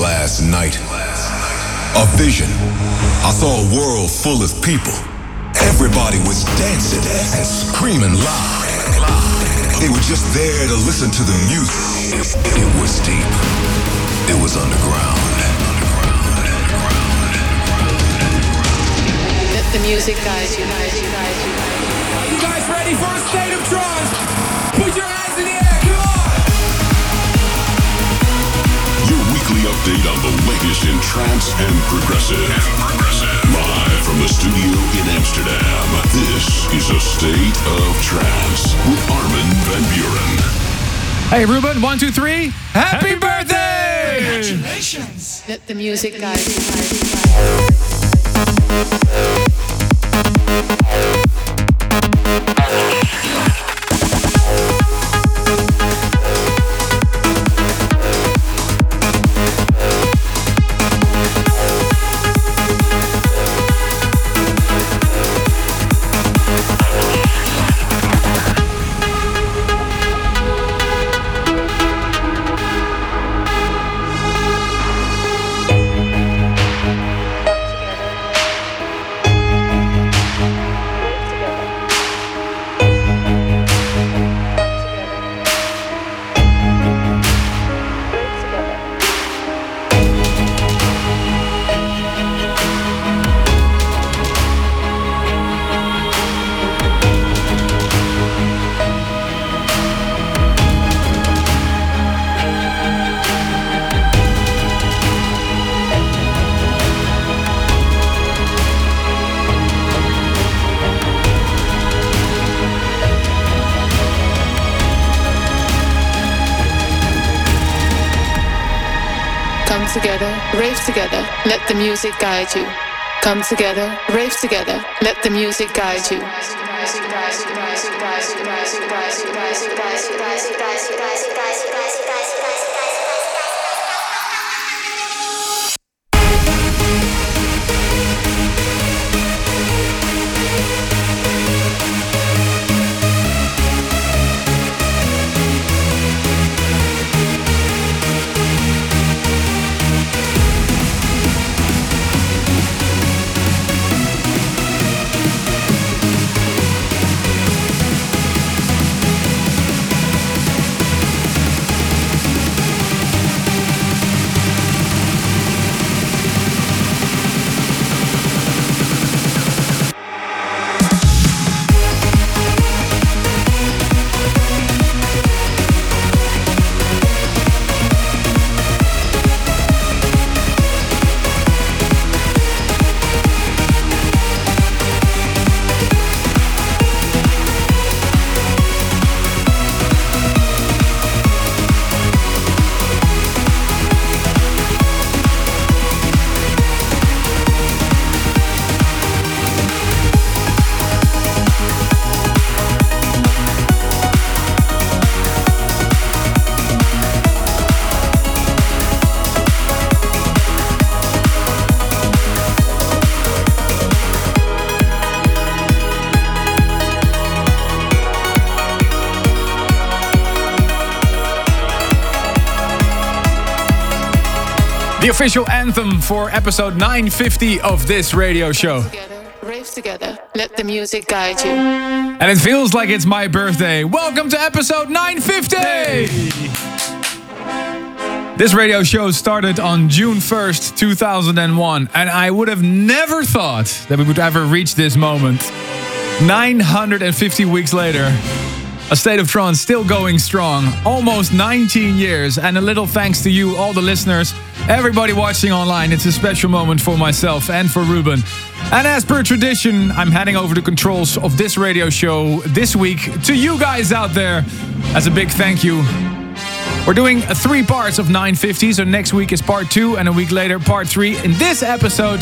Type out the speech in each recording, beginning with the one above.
last night. A vision. I saw a world full of people. Everybody was dancing and screaming loud. They were just there to listen to the music. It was deep. It was underground. The music guide you. You guys ready for a state of trance? Put your hands in the air, update on the latest in trance and progressive. And progressive. Live from the studio in Amsterdam. This is a state of trance with Armin van Buuren. Hey, Ruben, one, two, three. Happy, birthday! Congratulations! Let the music guide music guide you. Come together, rave together, let the music guide you. The official anthem for episode 950 of this radio show. Together, rave together, let the music guide you. And it feels like it's my birthday. Welcome to episode 950! This radio show started on June 1st, 2001, and I would have never thought that we would ever reach this moment. 950 weeks later, a state of trance still going strong, almost 19 years, and a little thanks to you, all the listeners, everybody watching online. It's a special moment for myself and for Ruben. And as per tradition, I'm handing over the controls of this radio show this week to you guys out there as a big thank you. We're doing three parts of 950, so next week is part two, and a week later, part three. In this episode,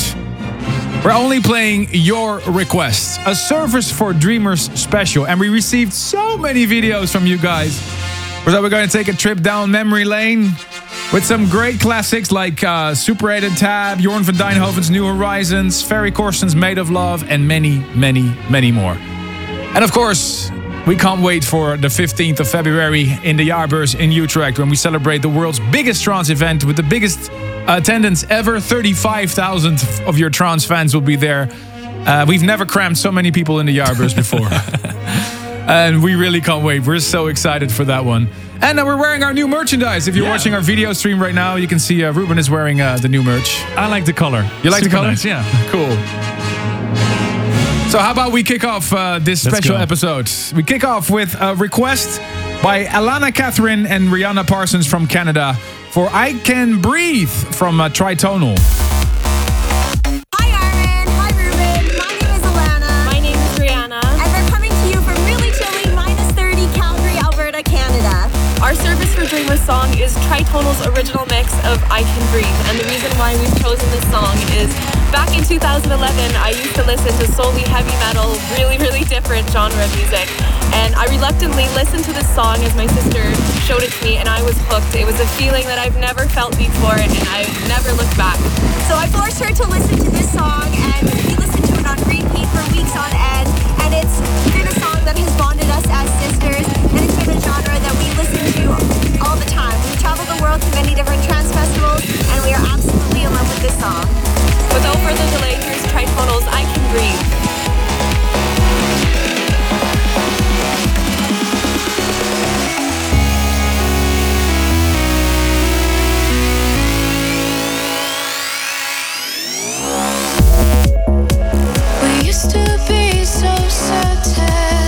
we're only playing your requests. A Service for Dreamers special. And we received so many videos from you guys. So we're going to take a trip down memory lane with some great classics like uh, Super 8 and Tab, Jorn van Deynhoven's New Horizons, Ferry Corsten's Made of Love, and many, many, many more. And of course, We can't wait for the 15th of February in the Jaarbeurs in Utrecht when we celebrate the world's biggest trance event with the biggest attendance ever. 35,000 of your trance fans will be there. Uh, we've never crammed so many people in the Jaarbeurs before. and we really can't wait. We're so excited for that one. And uh, we're wearing our new merchandise. If you're Yeah. watching our video stream right now, you can see uh, Ruben is wearing uh, the new merch. I like the color. You like the Super color? nice, yeah. Cool. So how about we kick off uh, this Let's special go. episode? We kick off with a request by Alana Catherine and Rihanna Parsons from Canada for "I Can Breathe" from uh, Tritonal. Hi Armin, hi Ruben. My name is Alana. My name is Rihanna. and we're coming to you from really chilly minus 30 Calgary, Alberta, Canada. Our service for Dreamers song is Tritonal's original mix of I Can Breathe. And the reason why we've chosen this song is back in 2011, I used to listen to solely heavy metal, really, really different genre of music. And I reluctantly listened to this song as my sister showed it to me, and I was hooked. It was a feeling that I've never felt before, and I've never looked back. So I forced her to listen to this song, and we listened to it on repeat for weeks on end. And it's been a song that has bonded us as sisters, and it's been a genre that we listen to all the time. We've traveled the world to many different trance festivals, and we are absolutely in love with this song. Without further delay, here's Tritonal's I Can Breathe. We used to be so certain.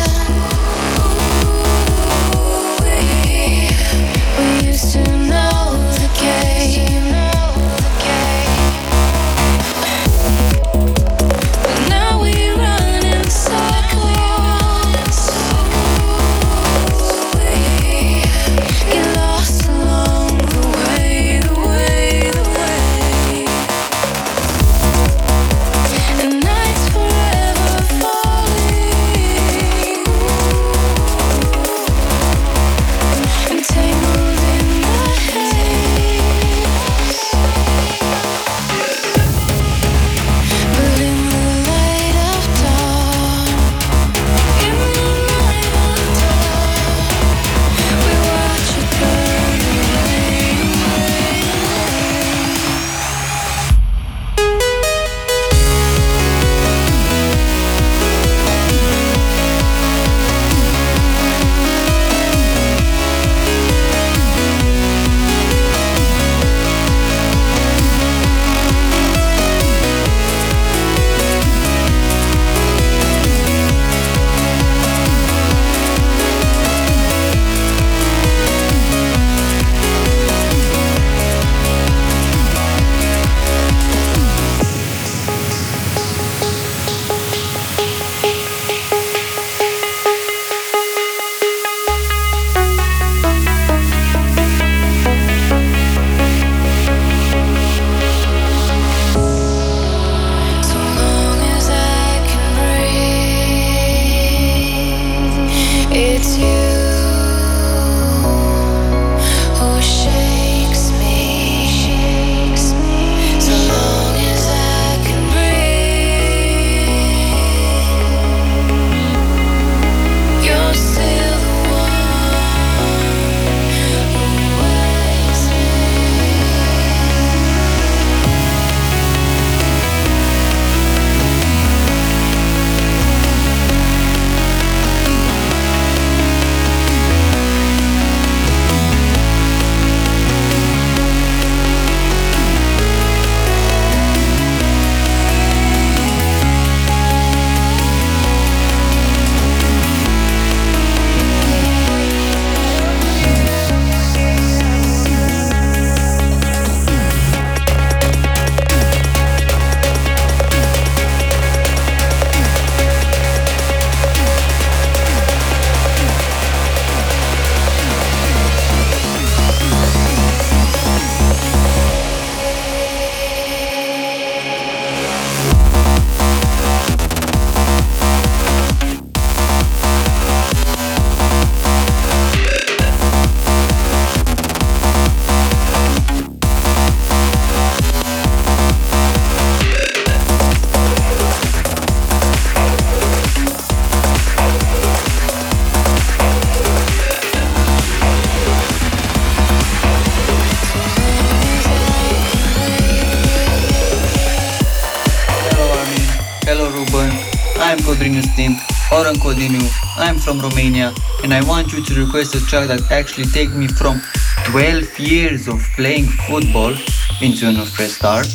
I'm from Romania and I want you to request a track that actually take me from 12 years of playing football into a new fresh start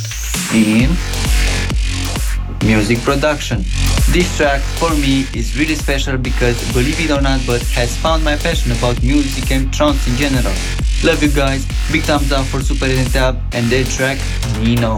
in music production. This track for me is really special because believe it or not but has found my passion about music and trance in general. Love you guys, big thumbs up for Super Tab and their track Nino.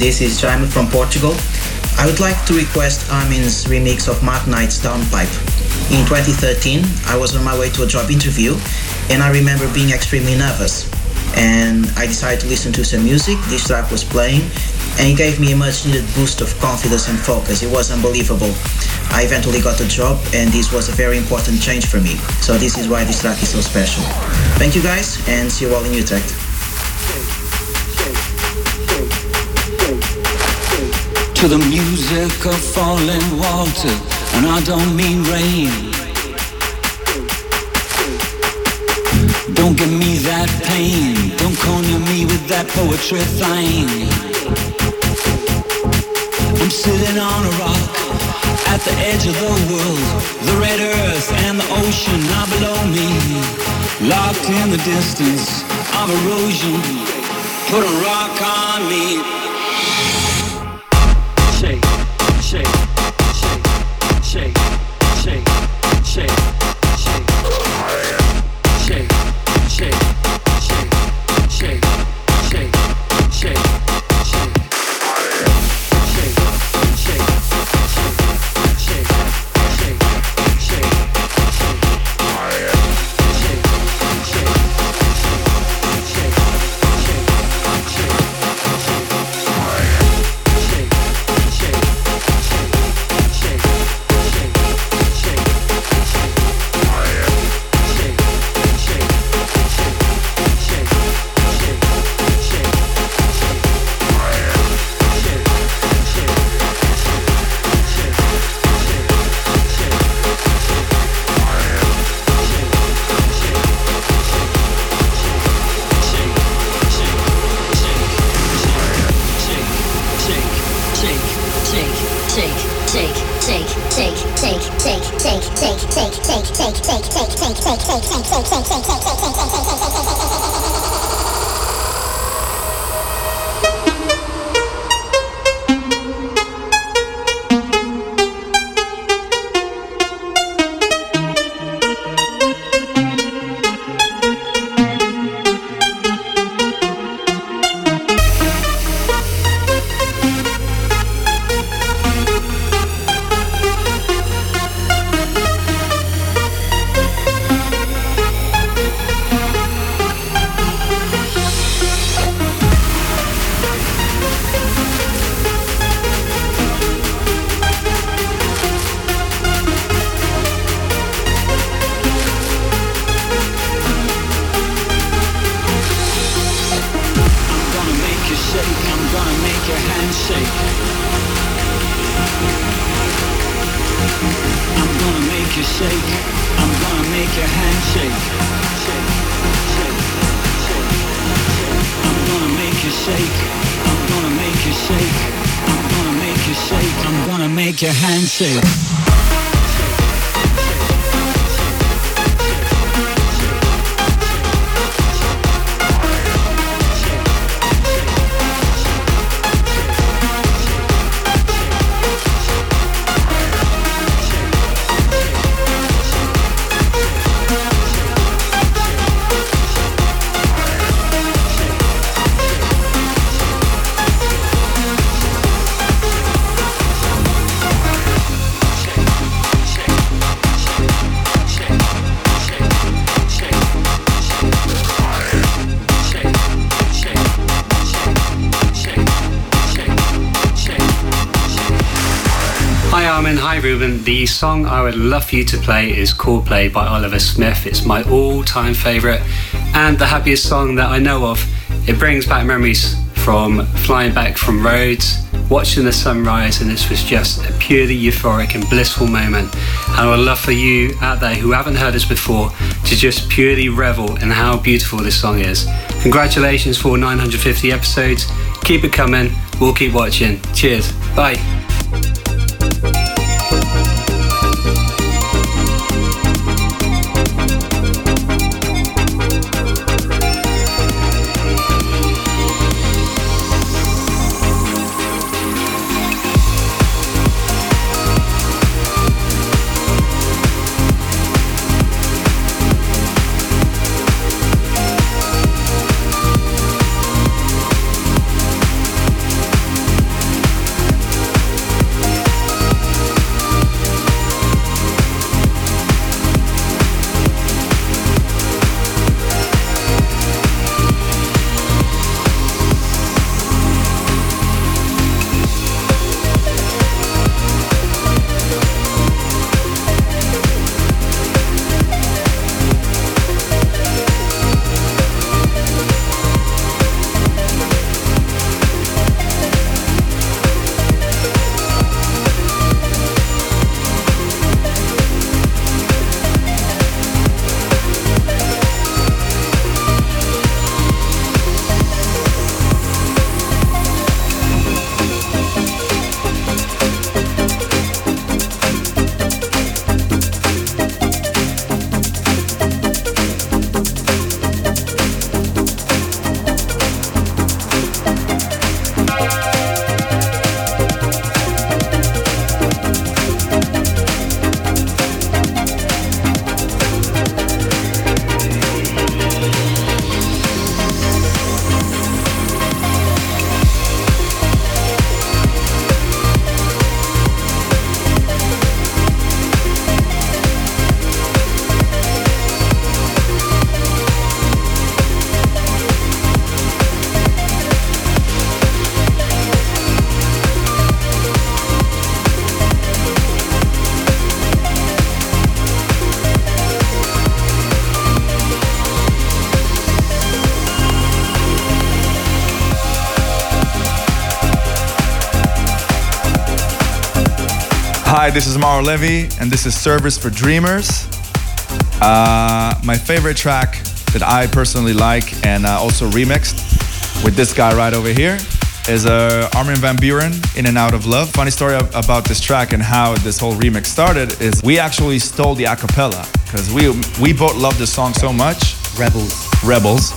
This is Jaime from Portugal. I would like to request Armin's remix of Mark Knight's Downpipe. In 2013, I was on my way to a job interview and I remember being extremely nervous. And I decided to listen to some music, this track was playing, and it gave me a much needed boost of confidence and focus. It was unbelievable. I eventually got the job and this was a very important change for me. So this is why this track is so special. Thank you guys and see you all in Utrecht. To the music of falling water, and I don't mean rain. Don't give me that pain, don't corner me with that poetry thing. I'm sitting on a rock at the edge of the world, the red earth and the ocean are below me, locked in the distance of erosion. Put a rock on me. The song I would love for you to play is Call Play by Oliver Smith. It's my all time favourite and the happiest song that I know of. It brings back memories from flying back from Rhodes, watching the sunrise, and this was just a purely euphoric and blissful moment. And I would love for you out there who haven't heard this before to just purely revel in how beautiful this song is. Congratulations for 950 episodes. Keep it coming. We'll keep watching. Cheers. Bye. Hi, this is Maor Levi, and this is Service for Dreamers. Uh, my favorite track that I personally like and uh, also remixed with this guy right over here is uh, Armin van Buuren, In and Out of Love. Funny story about this track and how this whole remix started is we actually stole the acapella because we we both love this song so much. Rebels. Rebels.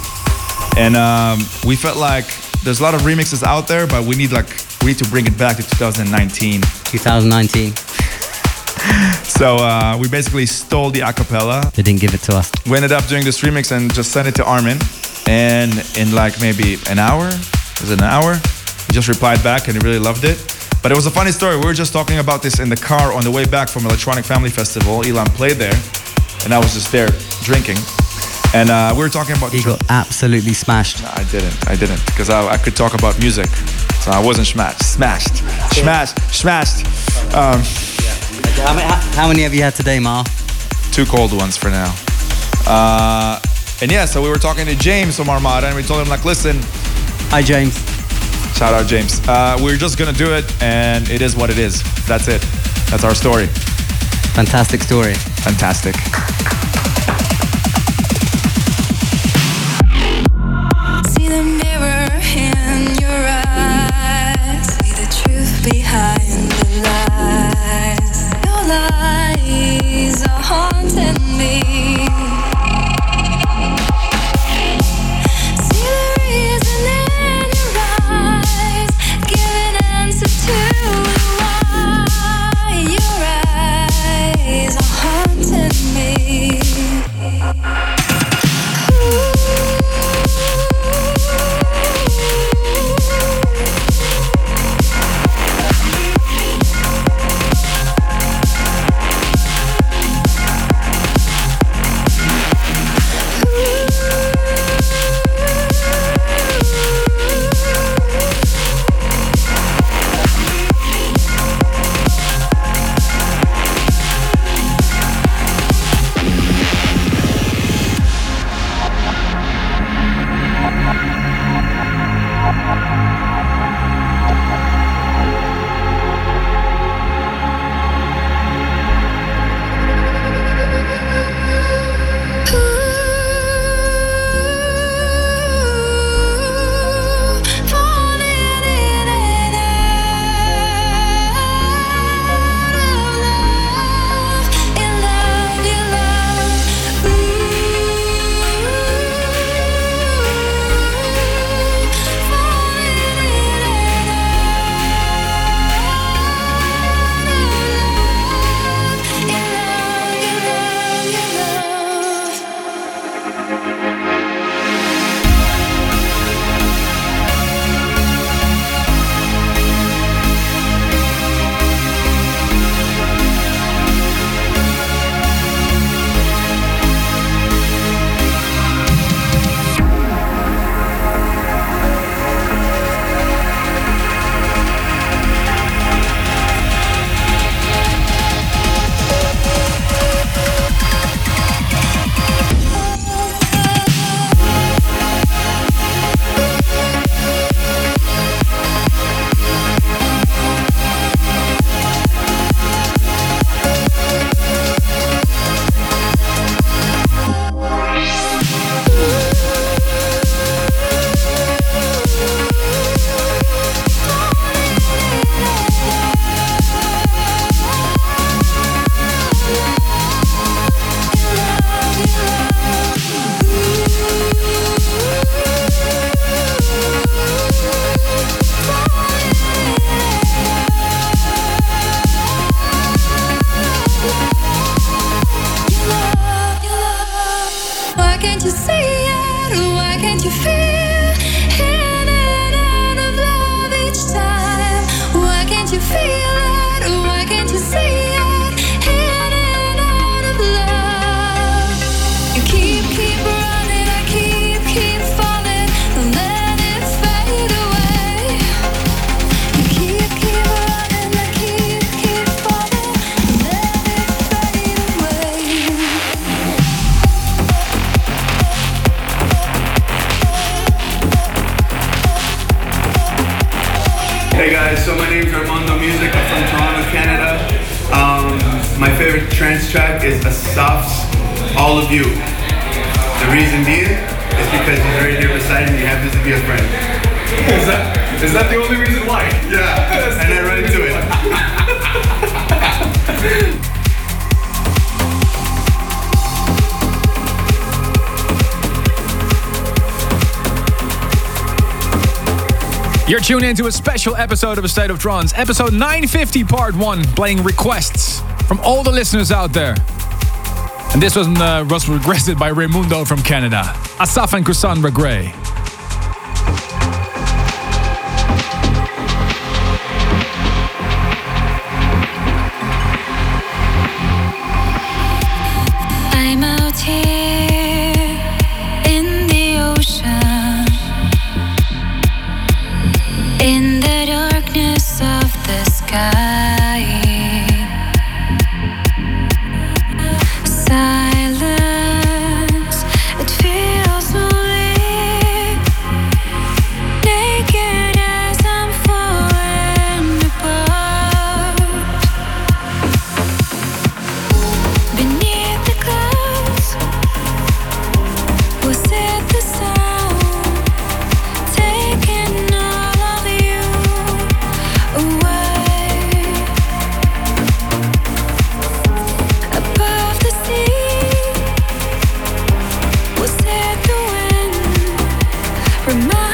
And um, we felt like there's a lot of remixes out there, but we need like we need to bring it back to 2019. 2019. So uh, we basically stole the acapella. They didn't give it to us. We ended up doing this remix and just sent it to Armin. And in like maybe an hour, was it an hour? He just replied back and he really loved it. But it was a funny story. We were just talking about this in the car on the way back from Electronic Family Festival. Elon played there, and I was just there drinking. And uh, we were talking about. He got absolutely smashed. No, I didn't. I didn't because I, I could talk about music, so I wasn't smashed. Smashed. Smashed. Smashed. Um, How many, how, many have you had today, Mar? two cold ones for now. Uh, and yeah, so we were talking to James from Armada, and we told him like, listen. Hi, James. Shout out, James. Uh, we're just gonna do it, and it is what it is. That's it. That's our story. Fantastic story. Fantastic. special episode of A State of Trance, episode 950, part one, playing requests from all the listeners out there. And this was uh, was requested by Raimundo from Canada, Asaf and Kusan Regret. from my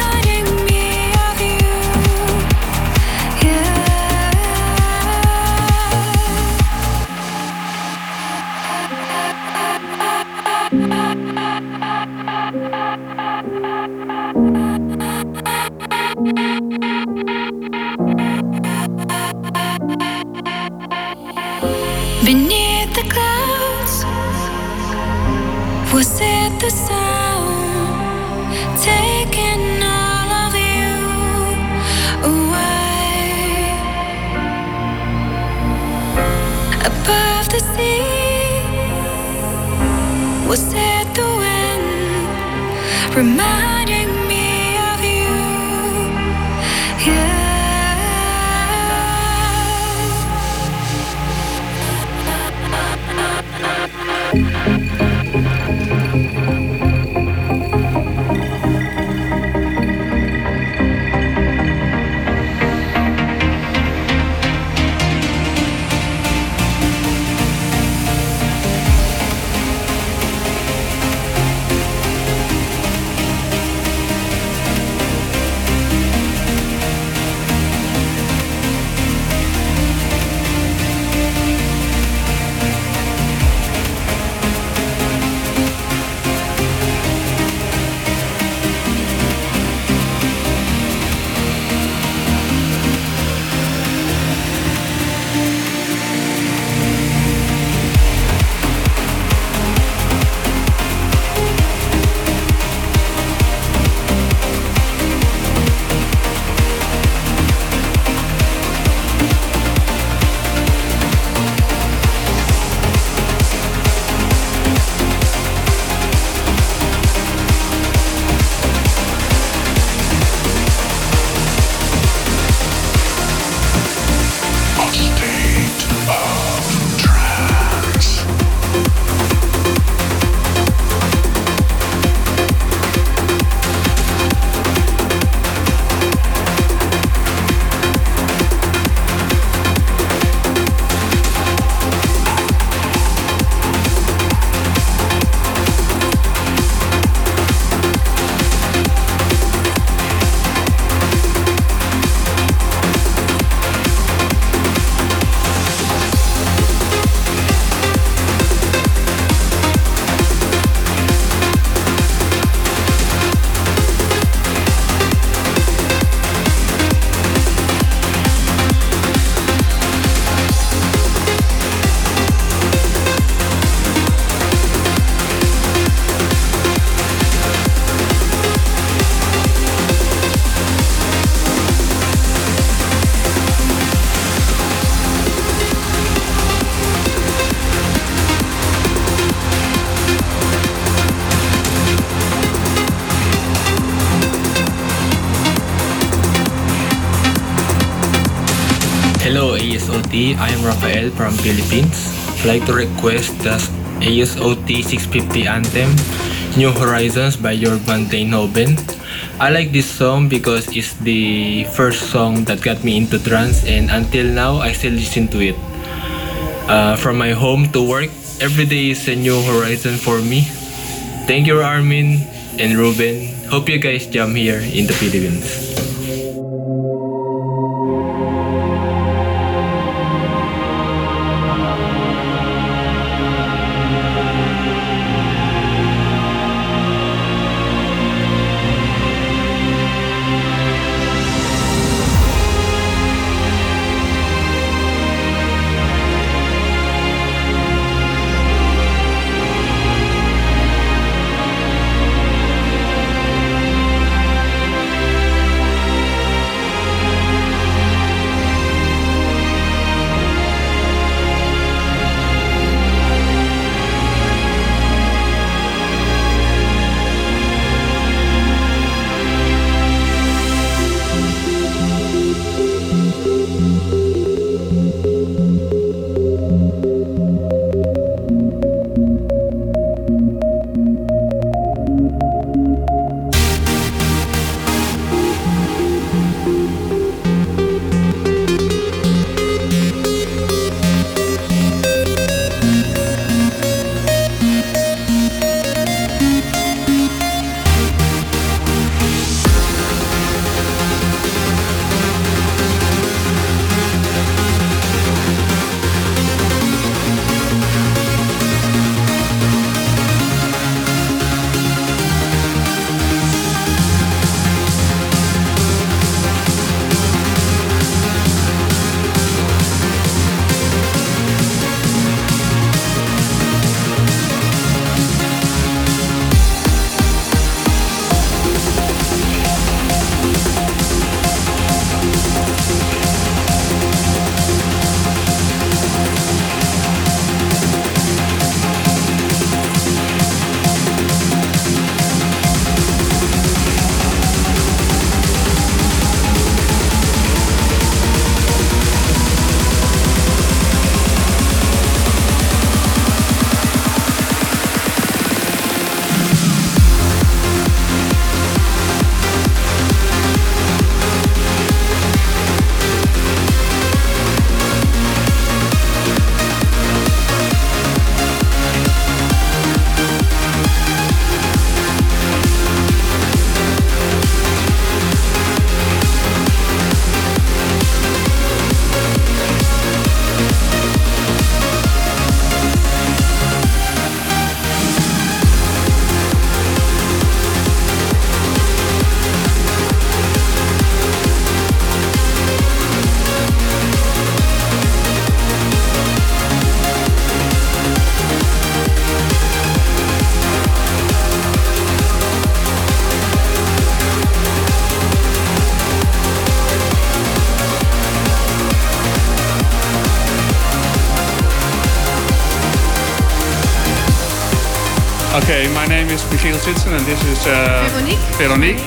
ASOT. I am Rafael from Philippines. I'd like to request the ASOT 650 anthem New Horizons by your Jorgen Teinhoven. I like this song because it's the first song that got me into trance and until now I still listen to it. Uh, from my home to work, every day is a new horizon for me. Thank you Armin and Ruben. Hope you guys jam here in the Philippines. Michiel Sitsen and this is uh, Veronique. Veronique.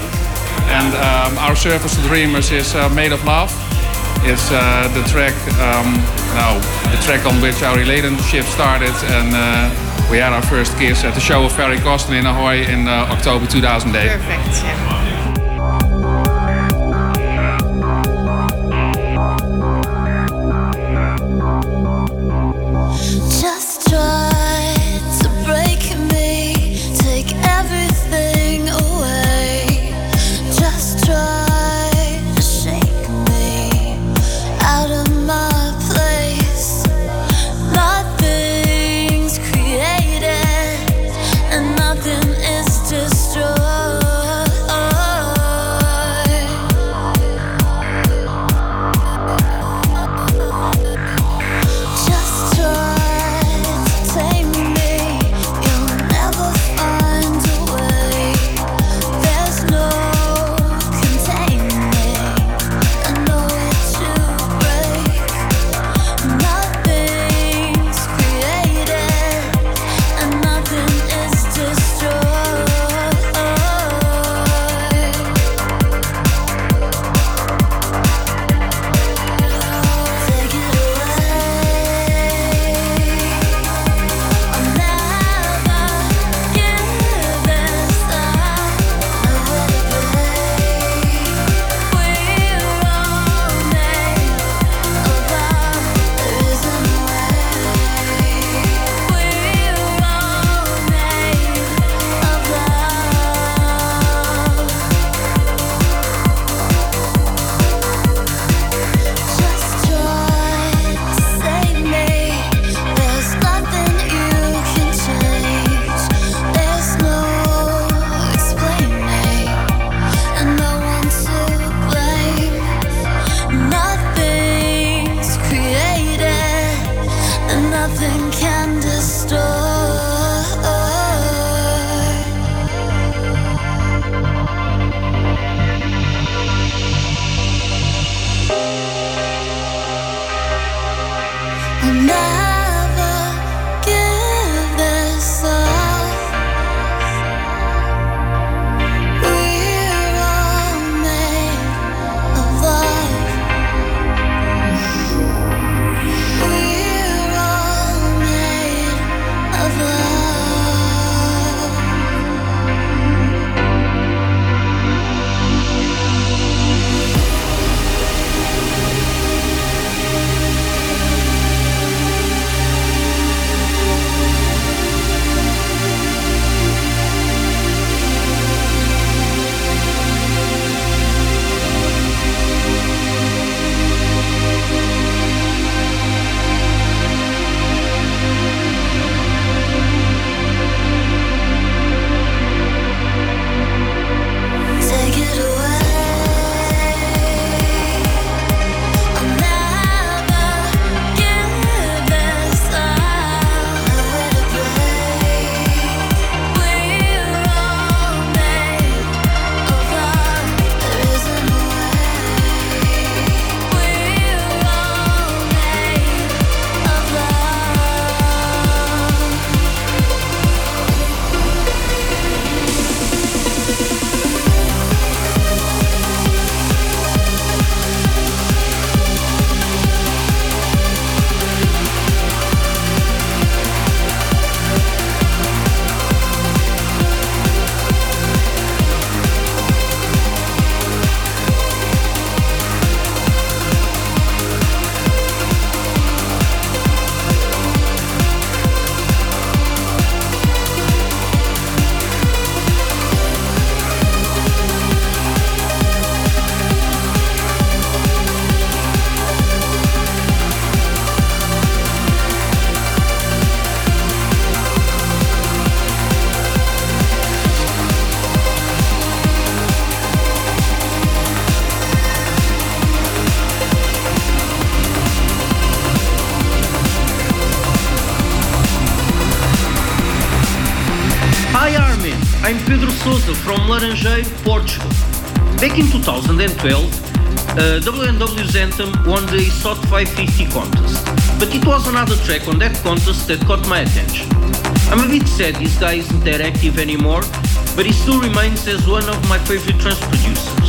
And um, our Service to Dreamers is uh, Made of Love. It's uh, the track, um, no, the track on which our relationship started, and uh, we had our first kiss at the show of Ferry Corsten in Ahoy in October 2008. Perfect. Yeah. I'm Pedro Souza from Laranjeiro, Portugal. Back in 2012, uh, WNW's Anthem won the SOT 550 contest, but it was another track on that contest that caught my attention. I'm a bit sad this guy isn't that active anymore, but he still remains as one of my favorite trance producers.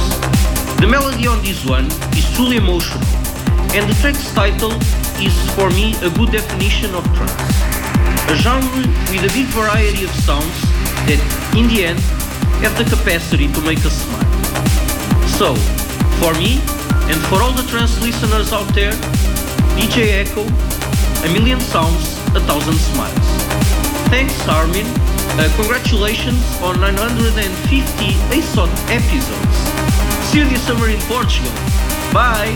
The melody on this one is truly emotional, and the track's title is for me a good definition of trance. A genre with a big variety of sounds that, in the end, have the capacity to make us smile. So, for me, and for all the trance listeners out there, DJ Eco, a million sounds, a thousand smiles. Thanks, Armin. Uh, congratulations on 950 ASOT episodes. See you this summer in Portugal. Bye!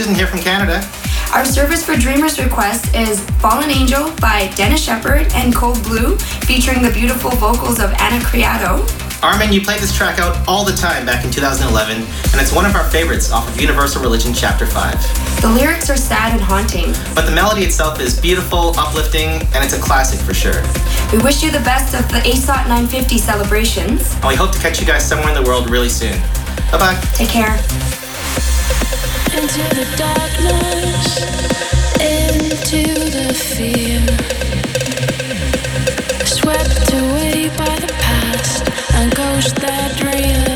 Susan here from Canada. Our service for Dreamers request is Fallen Angel by Denis Sheperd and Cold Blue, featuring the beautiful vocals of Ana Criado. Armin, you played this track out all the time back in 2011, and it's one of our favorites off of Universal Religion Chapter 5. The lyrics are sad and haunting. But the melody itself is beautiful, uplifting, and it's a classic for sure. We wish you the best of the ASOT 950 celebrations. And we hope to catch you guys somewhere in the world really soon. Bye bye. Take care. Swept away by the past and ghosts that reappear.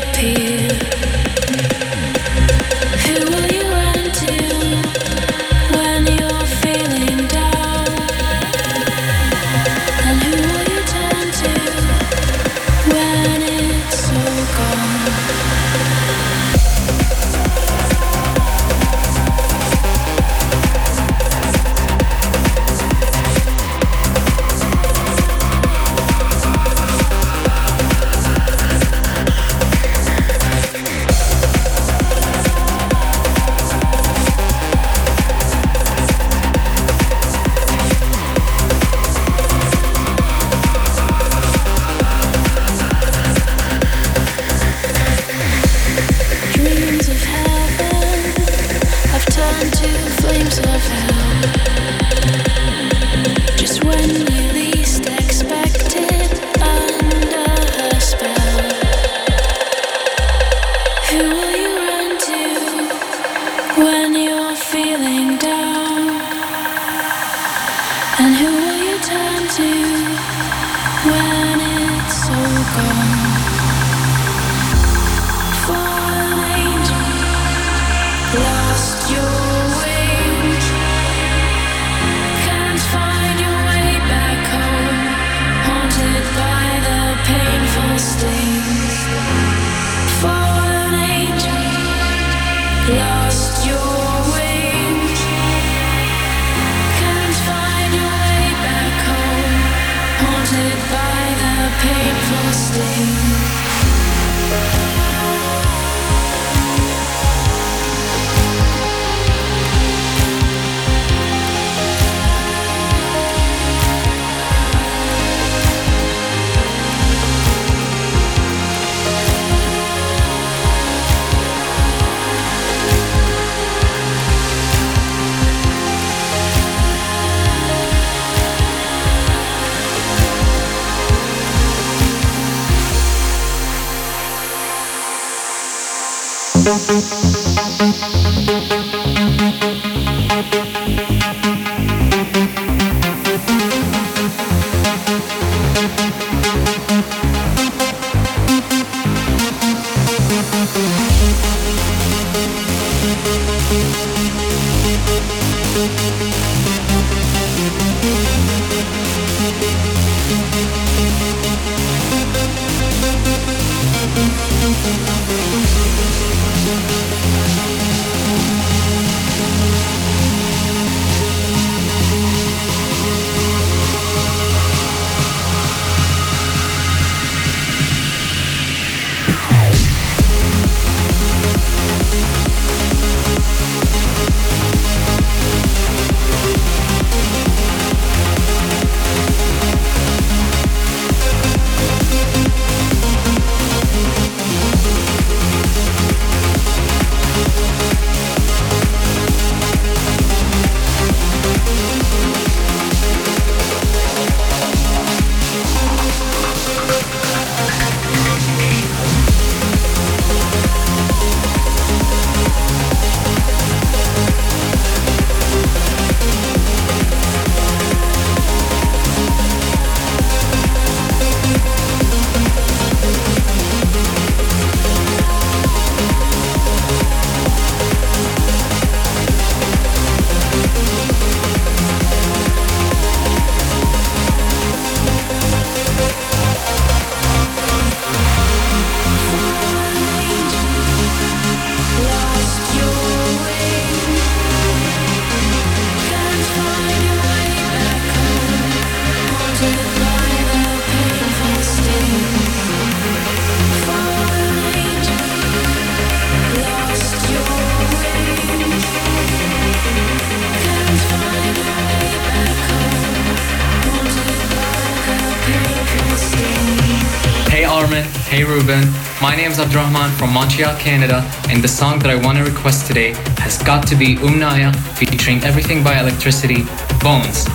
My name is Abdurrahman from Montreal, Canada, and the song that I want to request today has got to be Omnia featuring Everything by Electricity, Bones.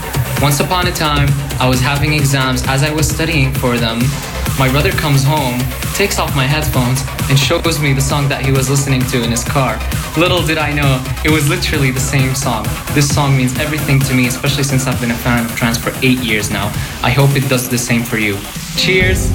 Once upon a time, I was having exams as I was studying for them. My brother comes home, takes off my headphones, and shows me the song that he was listening to in his car. Little did I know, it was literally the same song. This song means everything to me, especially since I've been a fan of trance for eight years now. I hope it does the same for you. Cheers!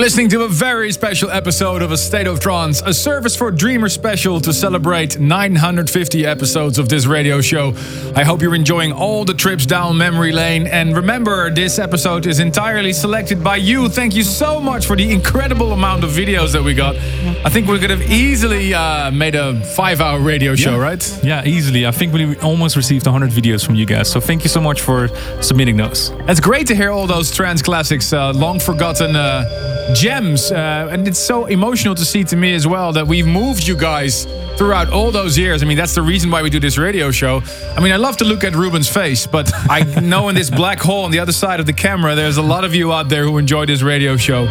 You're listening to a very special episode of A State of Trance, a service for Dreamers special to celebrate 950 episodes of this radio show. I hope you're enjoying all the trips down memory lane. And remember, this episode is entirely selected by you. Thank you so much for the incredible amount of videos that we got. I think we could have easily uh, made a five hour radio show, Yeah. right? Yeah, easily. I think we almost received 100 videos from you guys. So thank you so much for submitting those. It's great to hear all those trance classics, uh, long forgotten uh, gems. Uh, and it's so emotional to see to me as well that we've moved you guys throughout all those years. I mean, that's the reason why we do this radio show. I mean, I love to look at Ruben's face, but I know in this black hole on the other side of the camera, there's a lot of you out there who enjoy this radio show.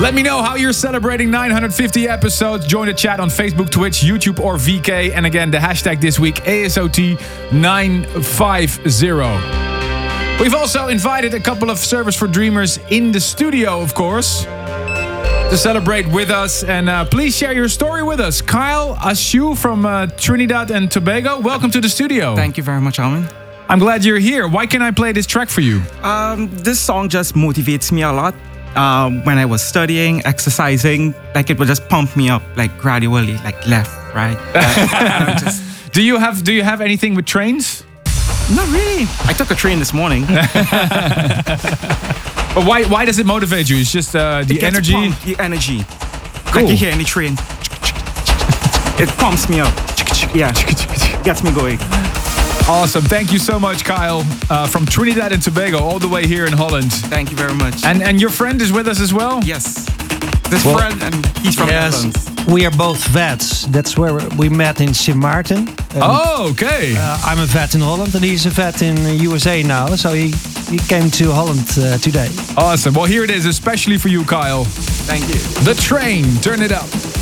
Let me know how you're celebrating 950 episodes. Join the chat on Facebook, Twitch, YouTube, or VK. And again, the hashtag this week, ASOT950. We've also invited a couple of Service for Dreamers in the studio, of course, to celebrate with us. And uh, please share your story with us. Kyle Ashu from uh, Trinidad and Tobago, welcome to the studio. Thank you very much, Armin. I'm glad you're here. Why can I play this track for you? Um, this song just motivates me a lot. Um, when I was studying, exercising, like it would just pump me up, like gradually, like left, right. left. Just- Do you have Do you have anything with trains? not really. I took a train this morning. But why Why does it motivate you? It's just uh, the It gets energy. pumped, the energy. Cool. Like you hear any train. It pumps me up. Yeah, gets me going. Awesome. Thank you so much, Kyle, uh, from Trinidad and Tobago, all the way here in Holland. Thank you very much. And and your friend is with us as well. Yes, this Well, friend and he's from yes, Netherlands. we are both vets. That's where we met in Sint Maarten. And, Oh, okay. uh, I'm a vet in Holland, and he's a vet in the USA now. So he, he came to Holland uh, today. Awesome. Well, here it is, especially for you, Kyle. Thank you. The train. Turn it up.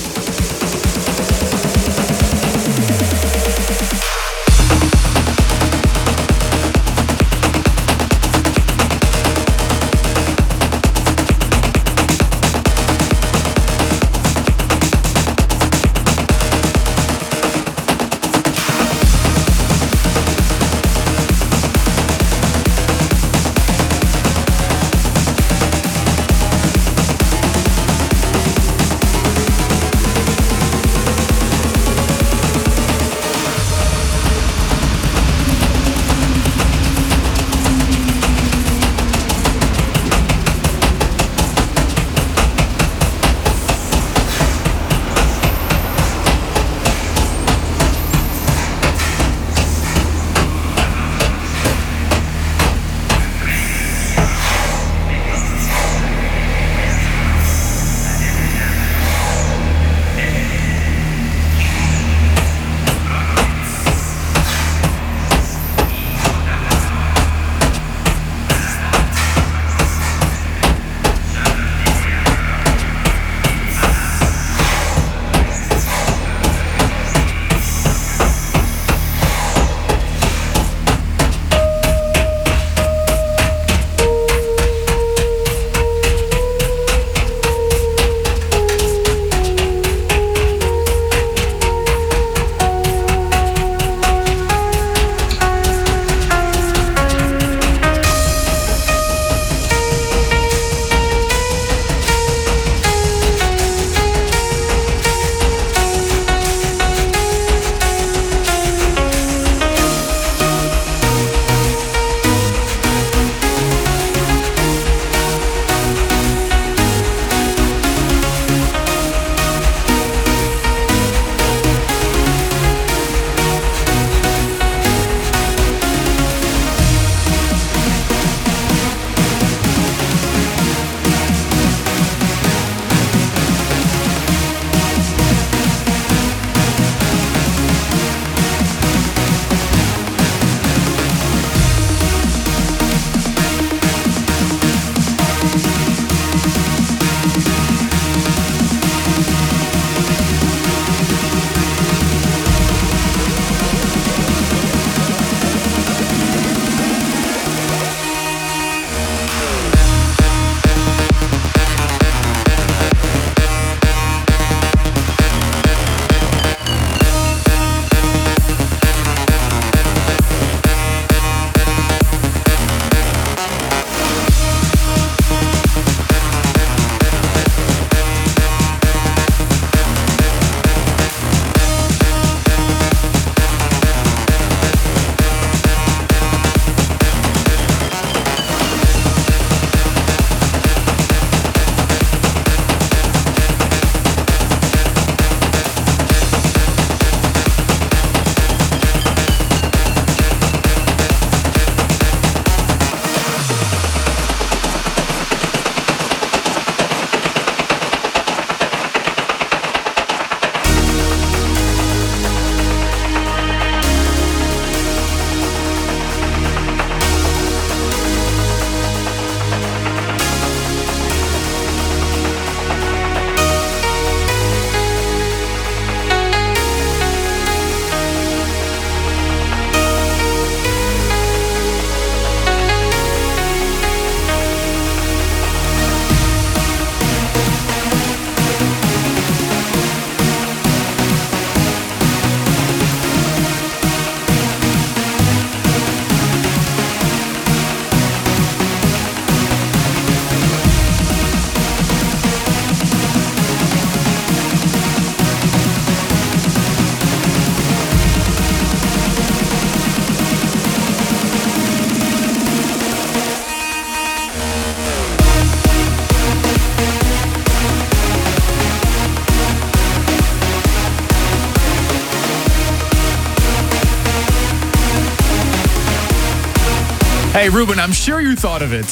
Hey, Ruben, I'm sure you thought of it.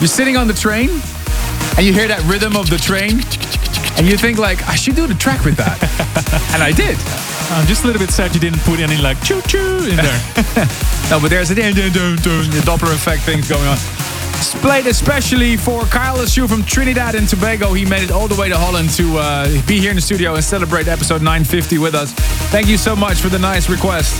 You're sitting on the train and you hear that rhythm of the train and you think like, I should do the track with that. and I did. I'm just a little bit sad you didn't put any like choo choo in there. no, but there's a the Doppler effect things going on. It's played especially for Kyle Ashu from Trinidad and Tobago. He made it all the way to Holland to uh, be here in the studio and celebrate episode 950 with us. Thank you so much for the nice request.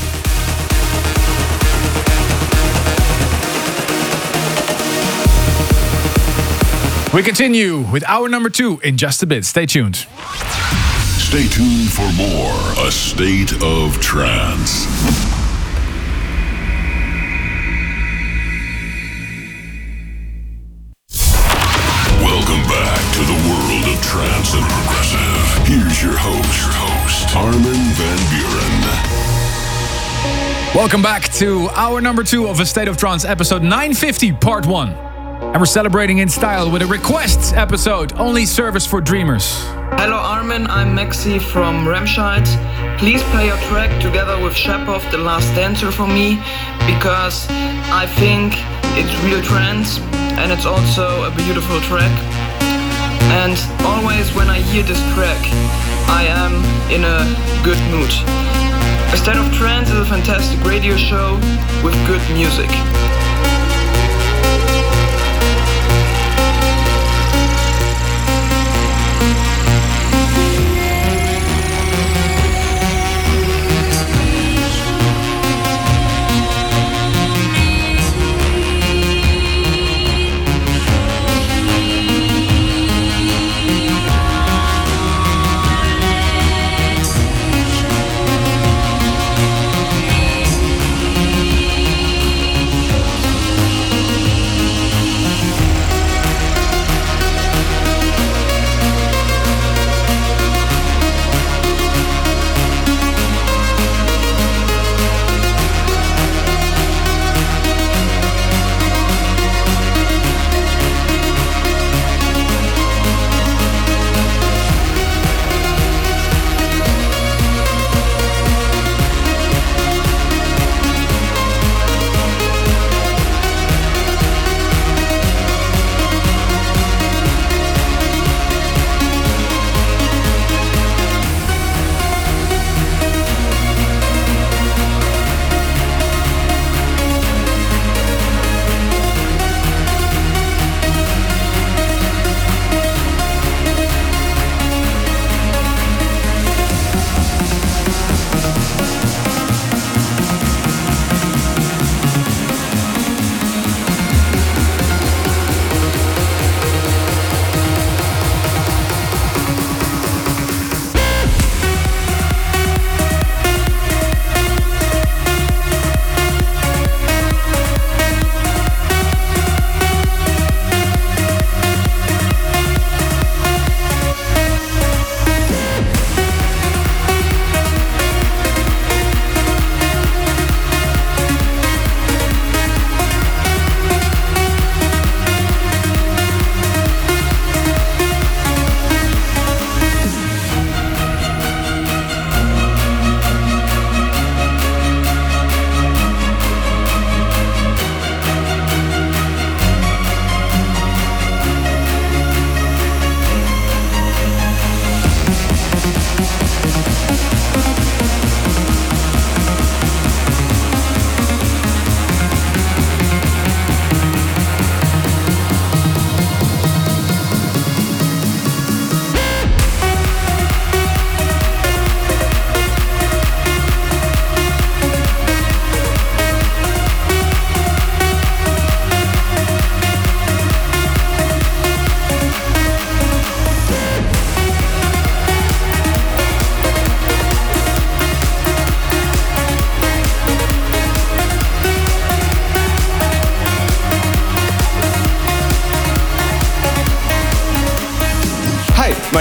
We continue with our number two in just a bit. Stay tuned. Stay tuned for more A State of Trance. Welcome back to the world of trance and progressive. Here's your host, your host, Armin van Buuren. Welcome back to our number two of A State of Trance, episode 950, part one. And we're celebrating in style with a requests episode, only service for dreamers. Hello Armin, I'm Maxi from Remscheid. Please play your track together with Shapov, The Last Dancer for me, because I think it's real trance and it's also a beautiful track. And always when I hear this track, I am in a good mood. A State of Trance is a fantastic radio show with good music.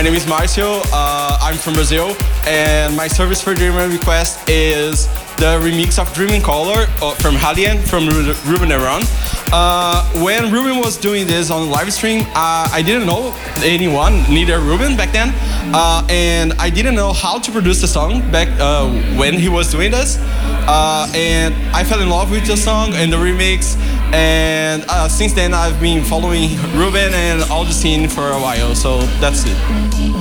Name is Marcio. Uh, I'm from Brazil, and my service for dreamer request is the remix of Dreaming Color uh, from Halian from Ruben Aron. Uh, when Ruben was doing this on live stream, uh, I didn't know anyone, neither Ruben back then, uh, and I didn't know how to produce the song back uh, when he was doing this. Uh, and I fell in love with the song and the remix, and uh, since then I've been following Ruben and all the scene for a while. So that's it.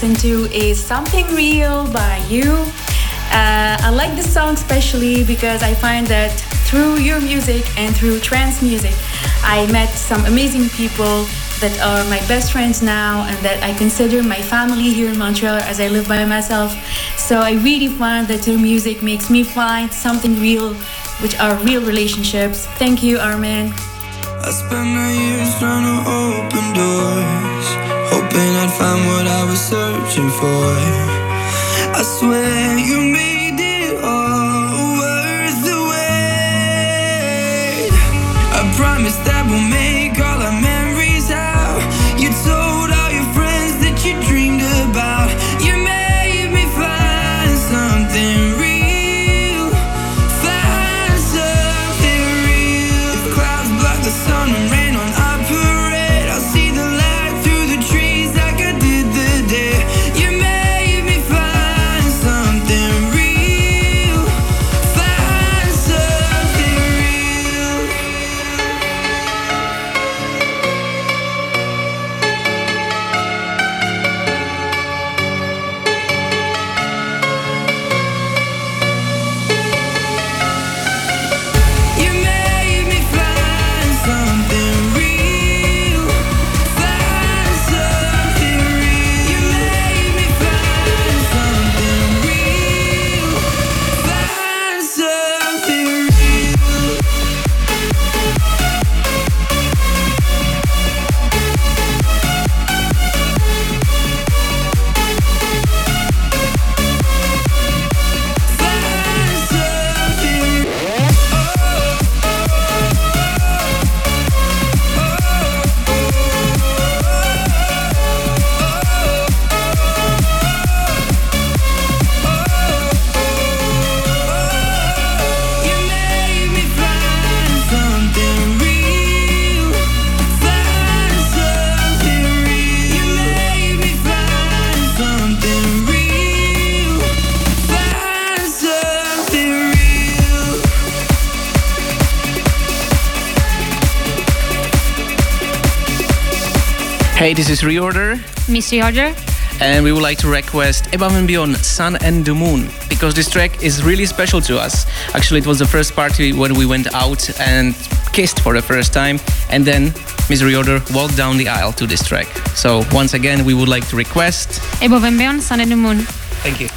Listen to is Something Real by you. Uh, I like this song especially because I find that through your music and through trance music, I met some amazing people that are my best friends now and that I consider my family here in Montreal as I live by myself. So I really find that your music makes me find something real, which are real relationships. Thank you, Armin. I my years trying to open doors, hoping I'd find what I was searching for. I swear you made this is Reorder, Miss Reorder. and we would like to request Above and Beyond Sun and the Moon because this track is really special to us. Actually, it was the first party when we went out and kissed for the first time, and then Miss Reorder walked down the aisle to this track. So, once again, we would like to request. Above and Beyond, Sun and the Moon. Thank you.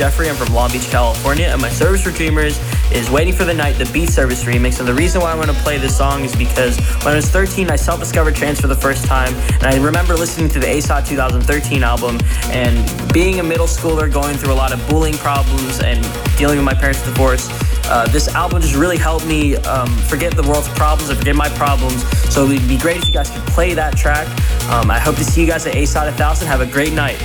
Jeffrey. I'm from Long Beach, California, and my service for Dreamers is Waiting for the Night, the Beat Service remix. And the reason why I want to play this song is because when I was 13, I self discovered trance for the first time. And I remember listening to the ASOT 2013 album and being a middle schooler, going through a lot of bullying problems and dealing with my parents' divorce. Uh, this album just really helped me um, forget the world's problems and forget my problems. So it would be great if you guys could play that track. Um, I hope to see you guys at ASOT 1000. Have a great night.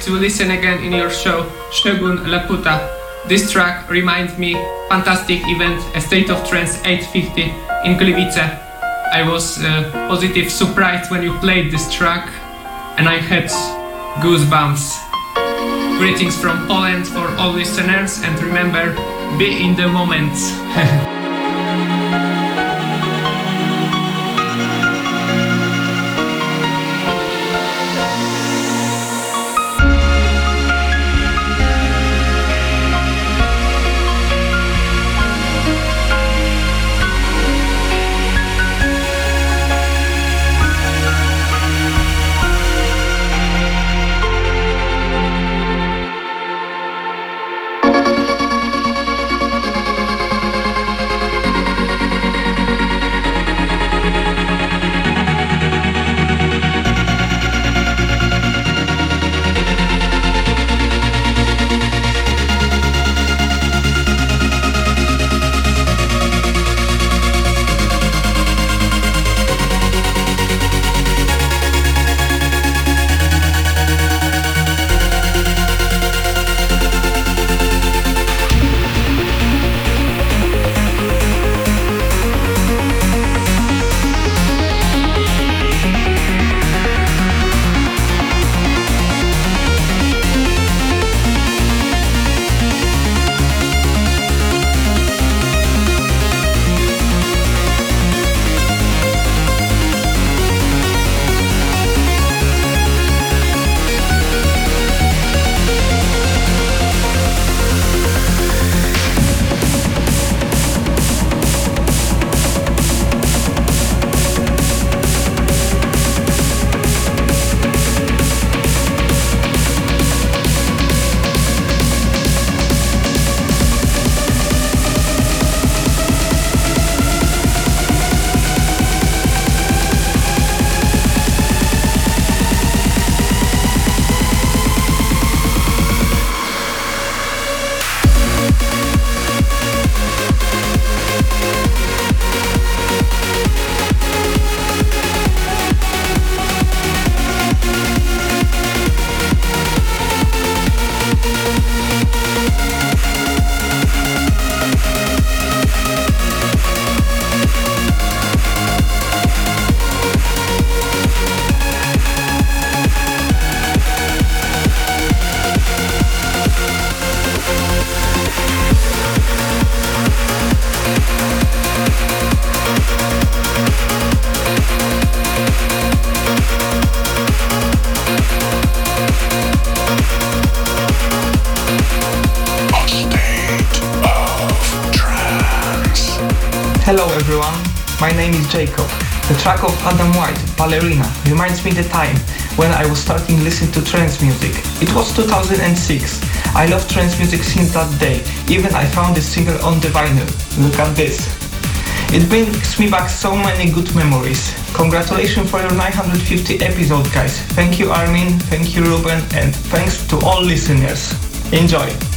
To listen again in your show, Shogun Laputa. This track reminds me fantastic event, a State of Trance 850 in Gliwice. I was uh, positive surprised when you played this track and I had goosebumps. Greetings from Poland for all listeners and remember, be in the moment. Ballerina, reminds me the time when I was starting listening to trance music. It was 2006. I love trance music since that day. Even I found this single on the vinyl. Look at this. It brings me back so many good memories. Congratulations for your 950 episode, guys. Thank you, Armin. Thank you, Ruben. And thanks to all listeners. Enjoy.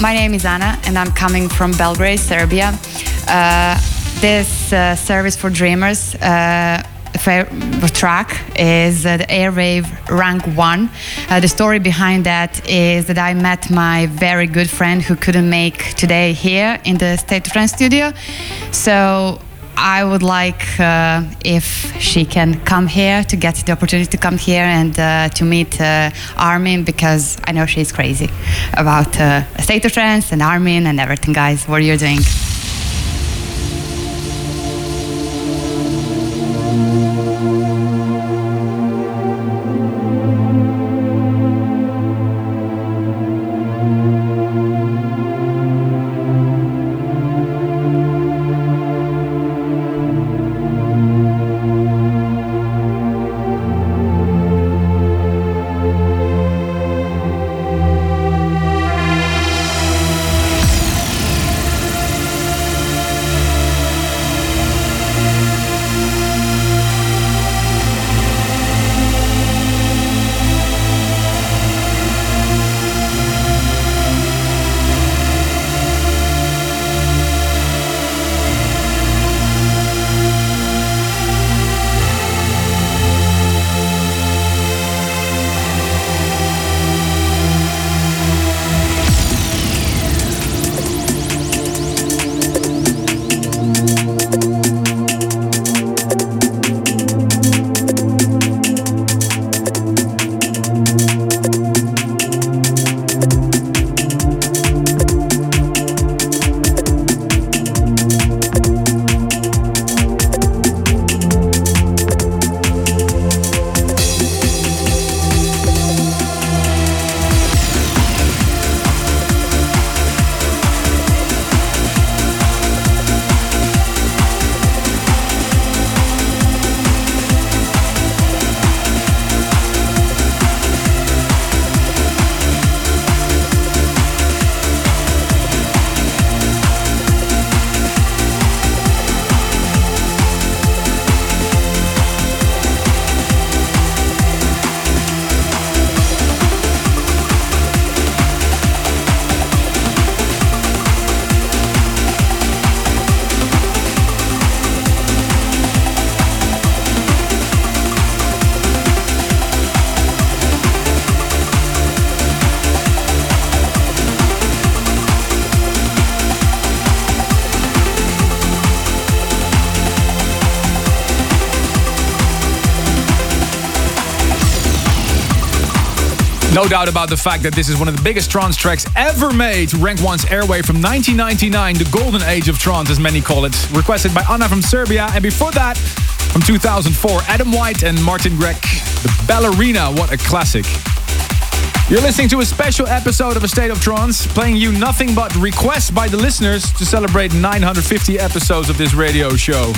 My name is Anna, and I'm coming from Belgrade, Serbia. Uh, this uh, service for dreamers. Uh, track is uh, the Airwave Rank 1. Uh, the story behind that is that I met my very good friend who couldn't make today here in the State of Trance studio. So I would like uh, if she can come here to get the opportunity to come here and uh, to meet uh, Armin because I know she's crazy about uh, State of Trance and Armin and everything, guys. What you're doing. No doubt about the fact that this is one of the biggest trance tracks ever made. Rank 1's Airwave from 1999, the golden age of trance, as many call it. Requested by Anna from Serbia. And before that, from 2004, Adam White and Martin Grek, The Ballerina. What a classic. You're listening to a special episode of A State of Trance, playing you nothing but requests by the listeners to celebrate 950 episodes of this radio show.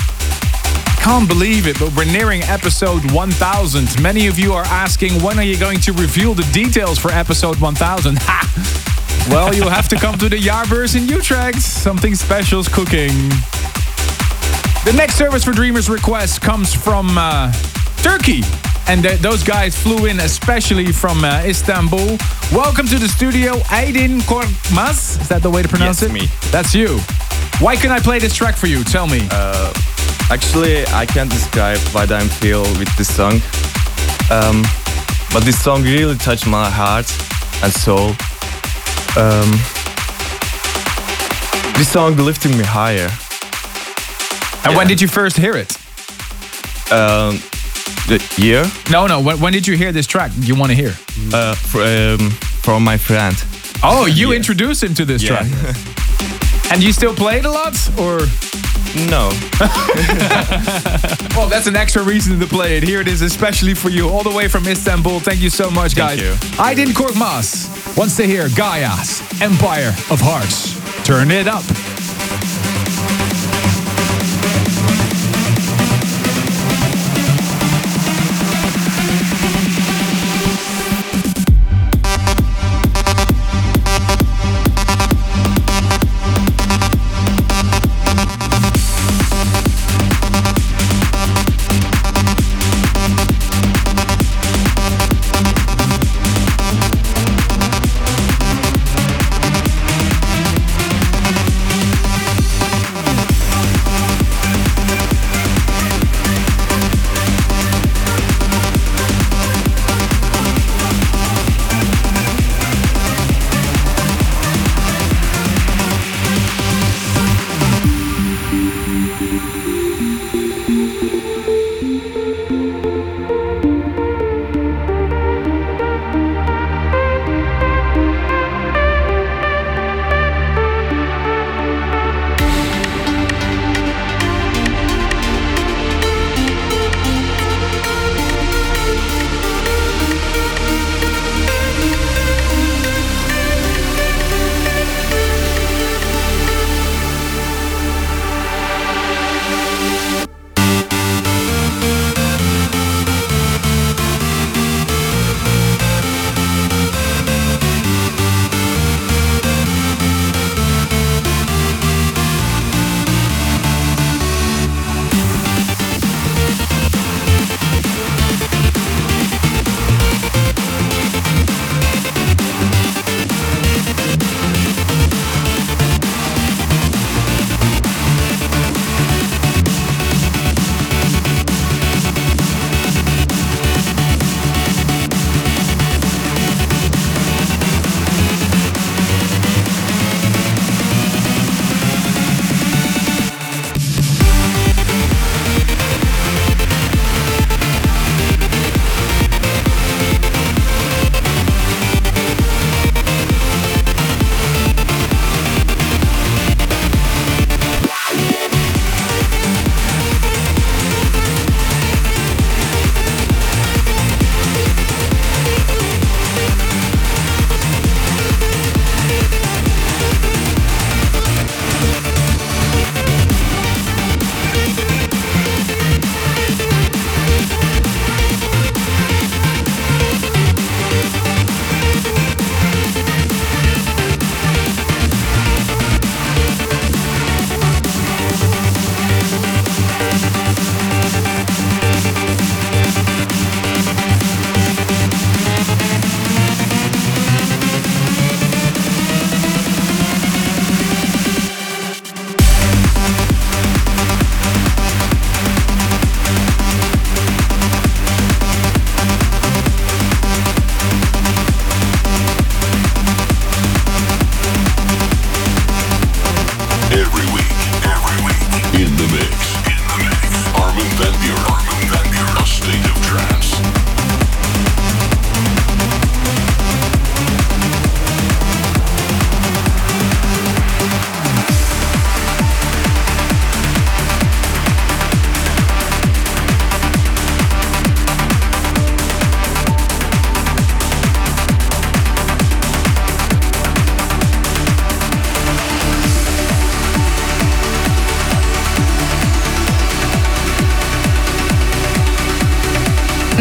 Can't believe it, but we're nearing episode 1000. Many of you are asking, when are you going to reveal the details for episode 1000? Ha! Well, you'll have to come to the Jaarbeurs in Utrecht. Something special's cooking. The next service for Dreamers request comes from uh, Turkey. And th- those guys flew in especially from uh, Istanbul. Welcome to the studio, Aydin Korkmaz. Is that the way to pronounce Yes, it? me. That's you. Why can I play this track for you? Tell me. Uh, actually, I can't describe what I feel with this song. Um, but this song really touched my heart and soul. Um, this song lifting me higher. And when did you first hear it? Um, the year? No, no. When, when did you hear this track? You want to hear? Uh, fr- um, from my friend. Oh, you introduced him to this Yeah. track. And you still play it a lot, or? No. well, that's an extra reason to play it. Here it is, especially for you, all the way from Istanbul. Thank you so much, guys. you. Aydin Korkmaz. Wants to hear Gaia's Empire of Hearts. Turn it up.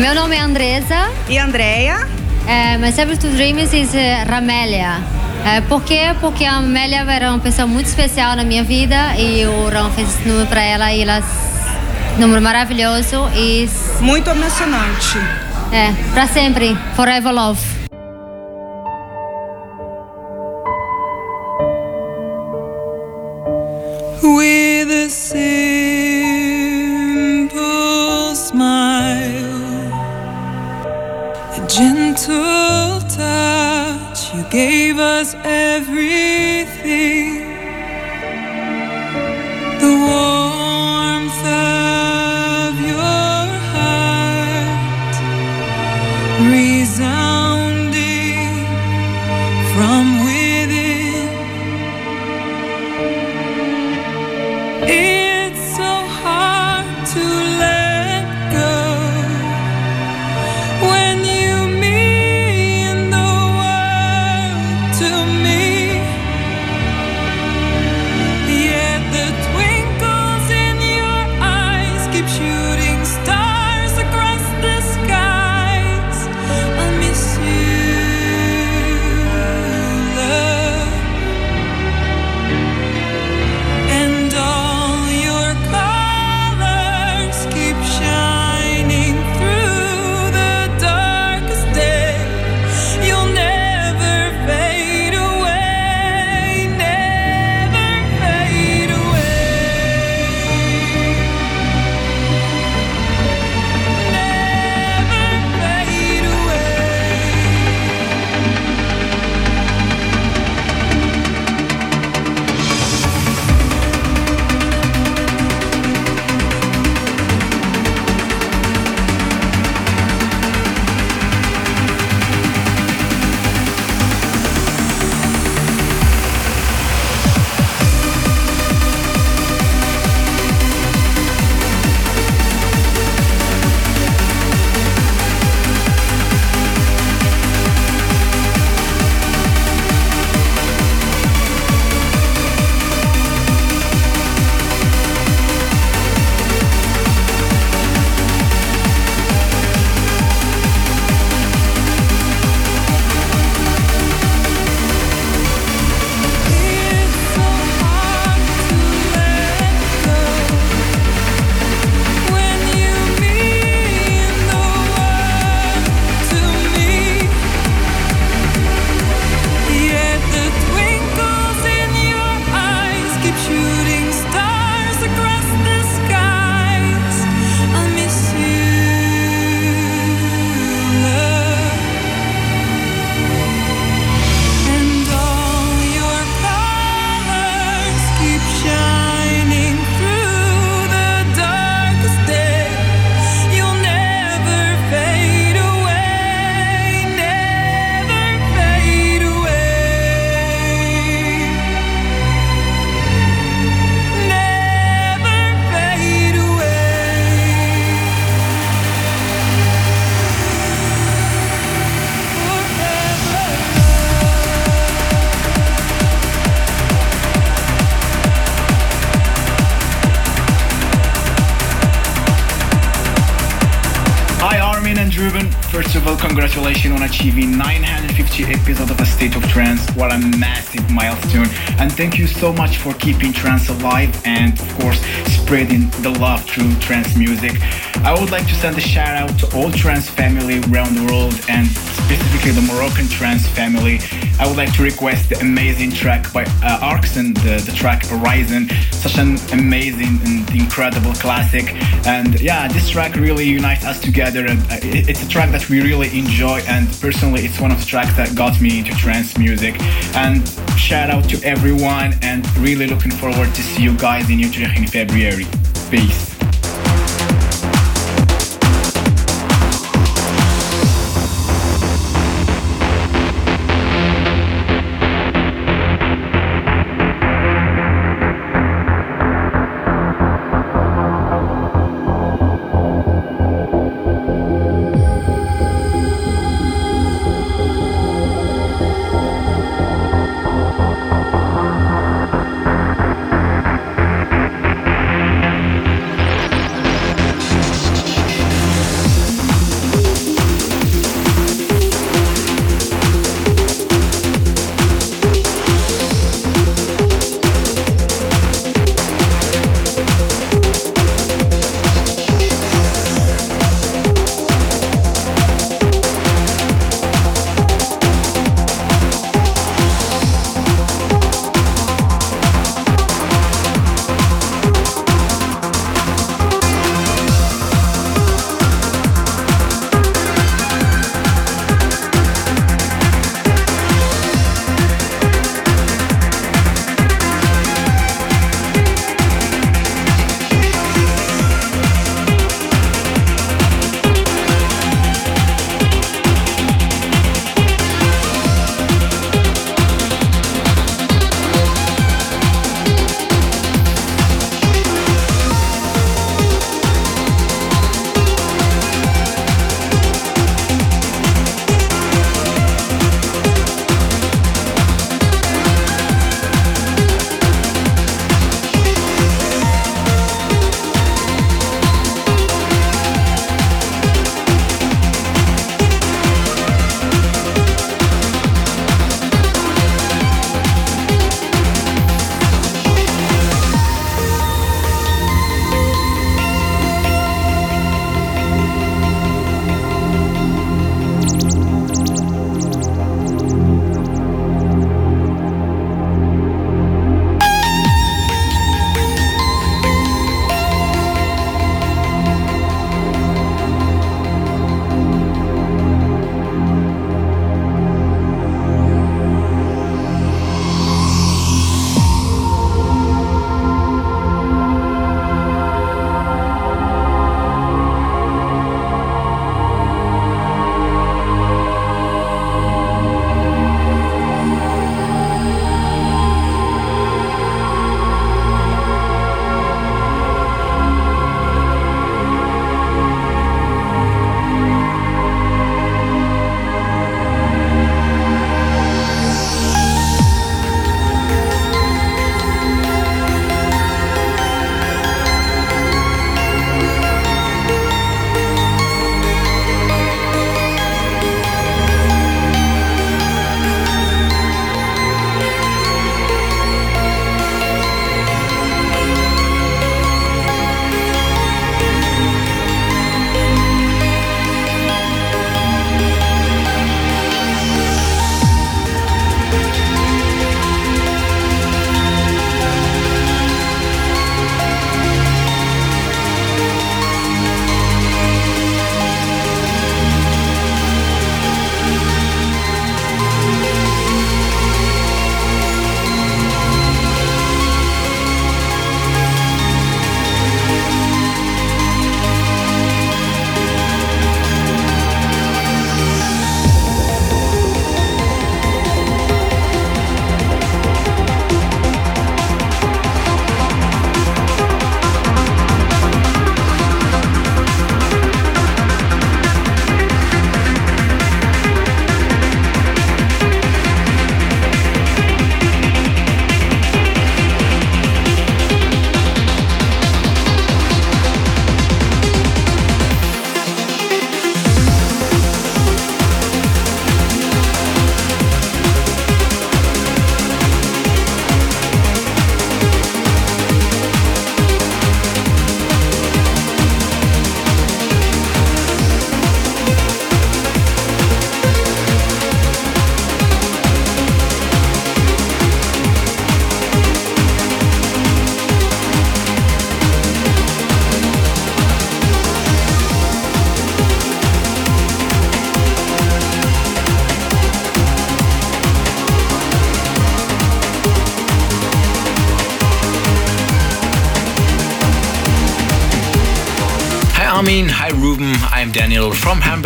Meu nome é Andresa. E Andrea? É, my service to dreams is eh, Ramélia. É, por quê? Porque a Amélia era uma pessoa muito especial na minha vida e o Ron fez esse número pra ela e ela número maravilhoso e muito emocionante. É, pra sempre, forever love. Thank you so much for keeping trance alive and, of course, spreading the love through trance music. I would like to send a shout out to all trance family around the world and specifically the Moroccan trance family. I would like to request the amazing track by uh, Arkson, the, the track Horizon. Such an amazing and incredible classic. And yeah, this track really unites us together. And uh, it's a track that we really enjoy. And personally, it's one of the tracks that got me into trance music. And shout out to everyone. And really looking forward to see you guys in Utrecht in February. Peace.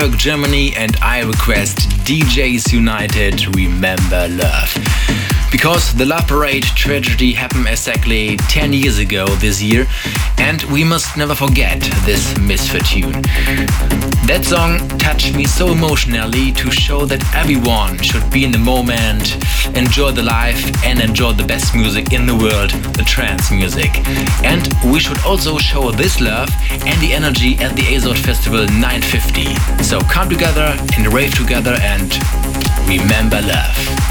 Hamburg, Germany, and I request DJs United Remember Love. Because the Love Parade tragedy happened exactly 10 years ago this year, and we must never forget this misfortune. That song touched me so emotionally to show that everyone should be in the moment, enjoy the life, and enjoy the best music in the world, the trance music. And we should also show this love and the energy at the ASOT Festival 950. So come together and rave together and remember love.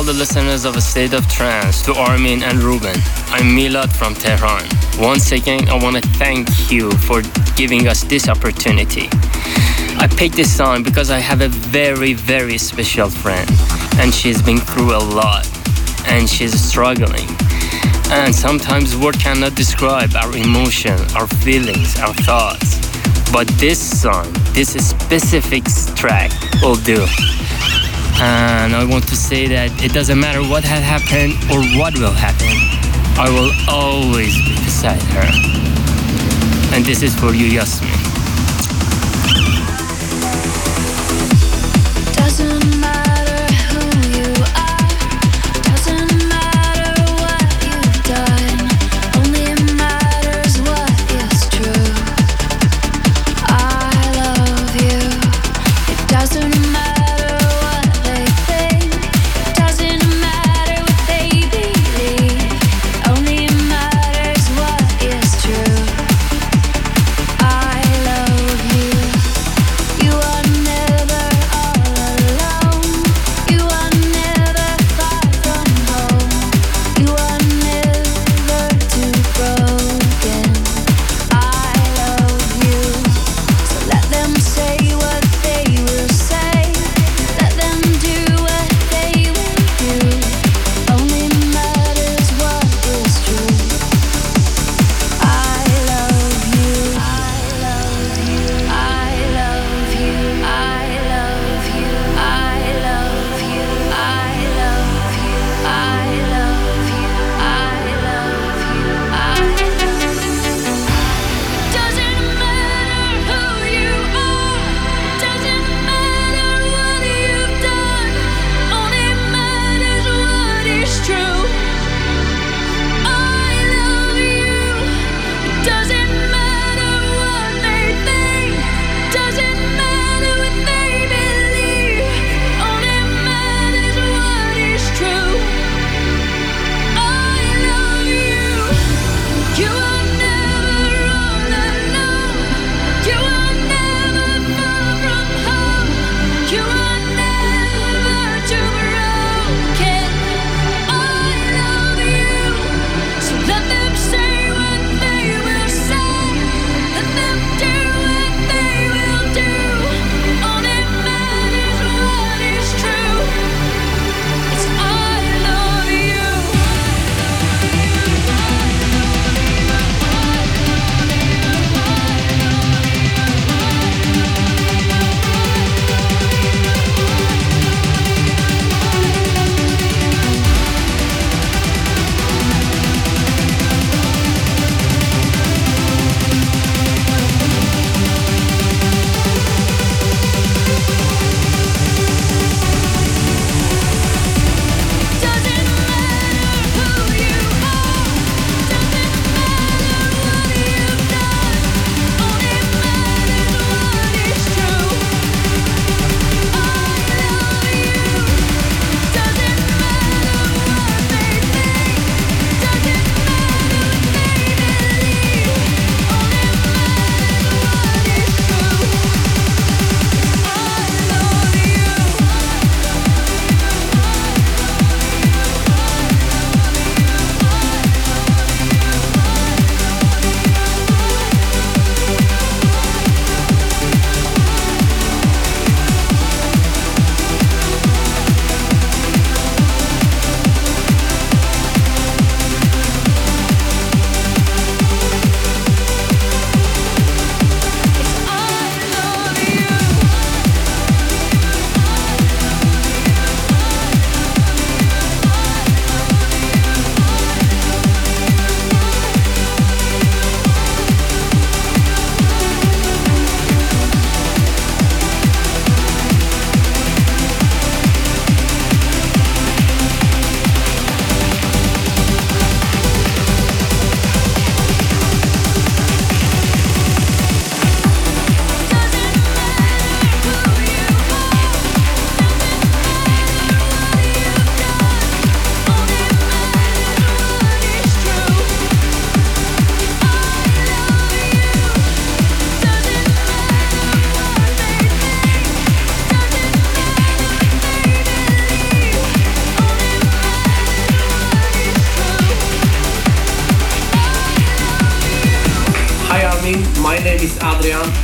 All the listeners of A State of Trance, to Armin and Ruben. I'm Milad from Tehran. Once again, I want to thank you for giving us this opportunity. I picked this song because I have a very, very special friend, and she's been through a lot, and she's struggling. And sometimes words cannot describe our emotion, our feelings, our thoughts. But this song, this specific track will do. And I want to say that it doesn't matter what had happened or what will happen, I will always be beside her. And this is for you, Yasmin.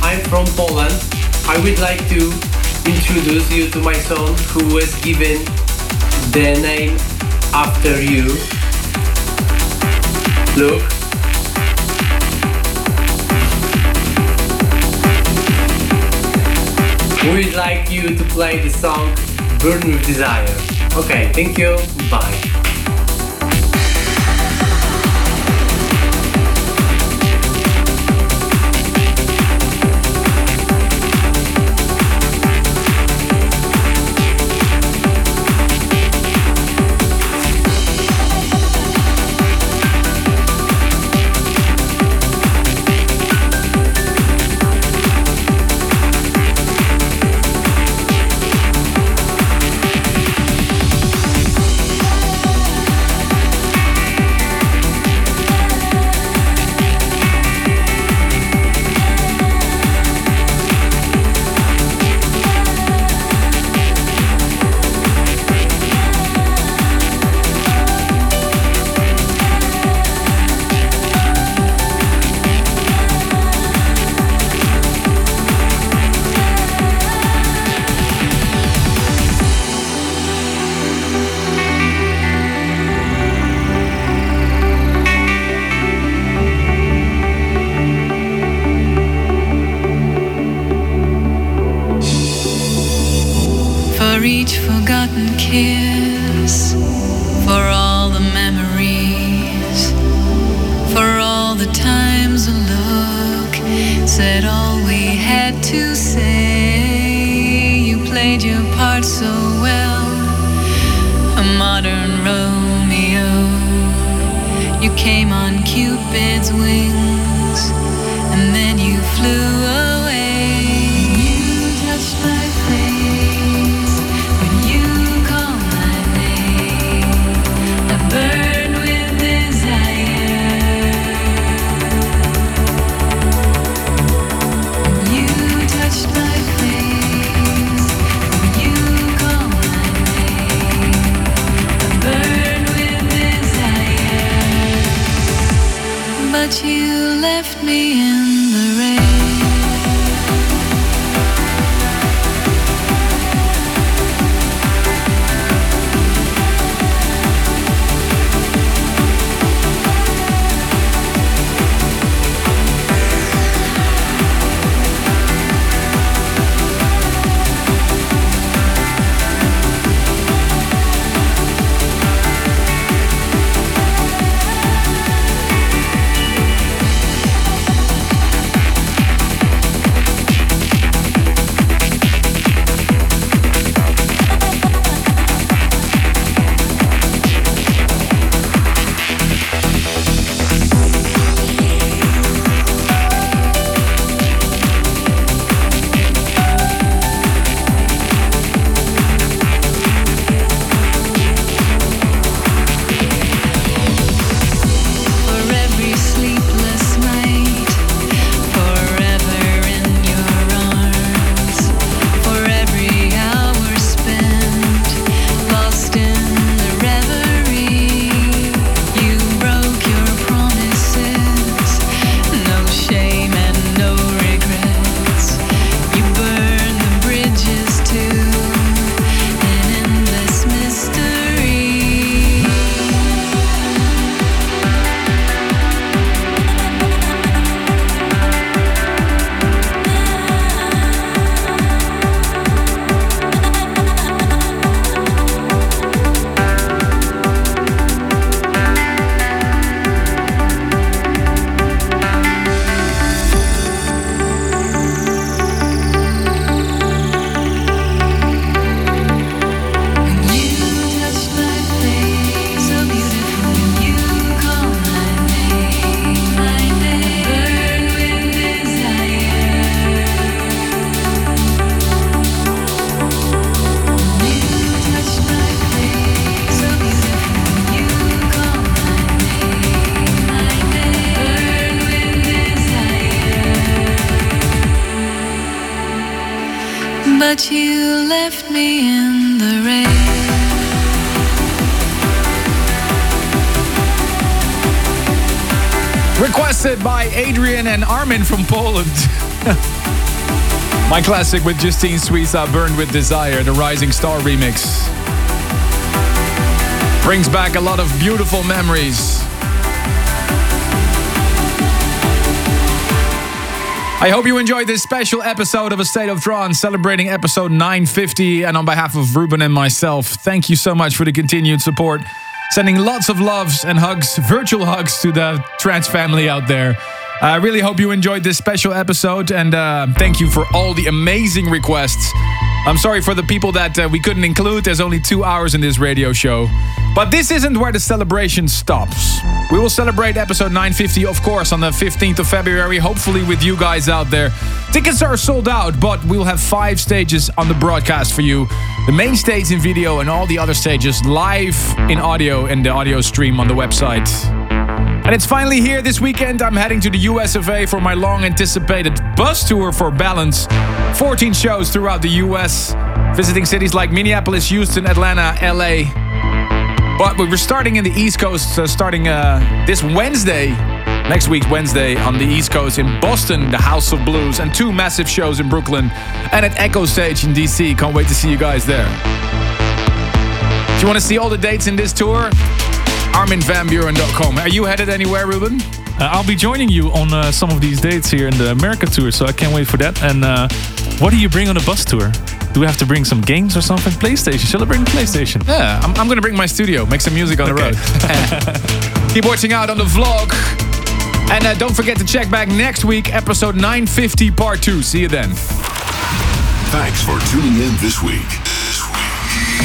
I'm from Poland. I would like to introduce you to my son who was given the name after you. Look. We would like you to play the song Burn with Desire. Okay, thank you. Bye. Classic with Justine Suissa, uh, Burned with Desire, the Rising Star remix. Brings back a lot of beautiful memories. I hope you enjoyed this special episode of A State of Trance, celebrating episode 950. And on behalf of Ruben and myself, thank you so much for the continued support. Sending lots of loves and hugs, virtual hugs to the trance family out there. I really hope you enjoyed this special episode and uh, thank you for all the amazing requests. I'm sorry for the people that uh, we couldn't include. There's only two hours in this radio show. But this isn't where the celebration stops. We will celebrate episode 950, of course, on the 15th of February, hopefully with you guys out there. Tickets are sold out, but we'll have five stages on the broadcast for you. The main stage in video and all the other stages live in audio and the audio stream on the website. And it's finally here this weekend. I'm heading to the US of A for my long anticipated bus tour for Balance. 14 shows throughout the US, visiting cities like Minneapolis, Houston, Atlanta, LA. But we're starting in the East Coast, uh, starting uh, this Wednesday, next week, Wednesday, on the East Coast in Boston, the House of Blues, and two massive shows in Brooklyn and at Echostage in DC. Can't wait to see you guys there. If you want to see all the dates in this tour, ArminVanBuuren.com. Are you headed anywhere, Ruben? Uh, I'll be joining you on uh, some of these dates here in the America tour, so I can't wait for that. And uh, what do you bring on a bus tour? Do we have to bring some games or something? PlayStation? Shall I bring PlayStation? Yeah, I'm, I'm going to bring my studio, make some music on Okay. the road. Keep watching out on the vlog. And uh, don't forget to check back next week, episode 950, part 2. See you then. Thanks for tuning in this week.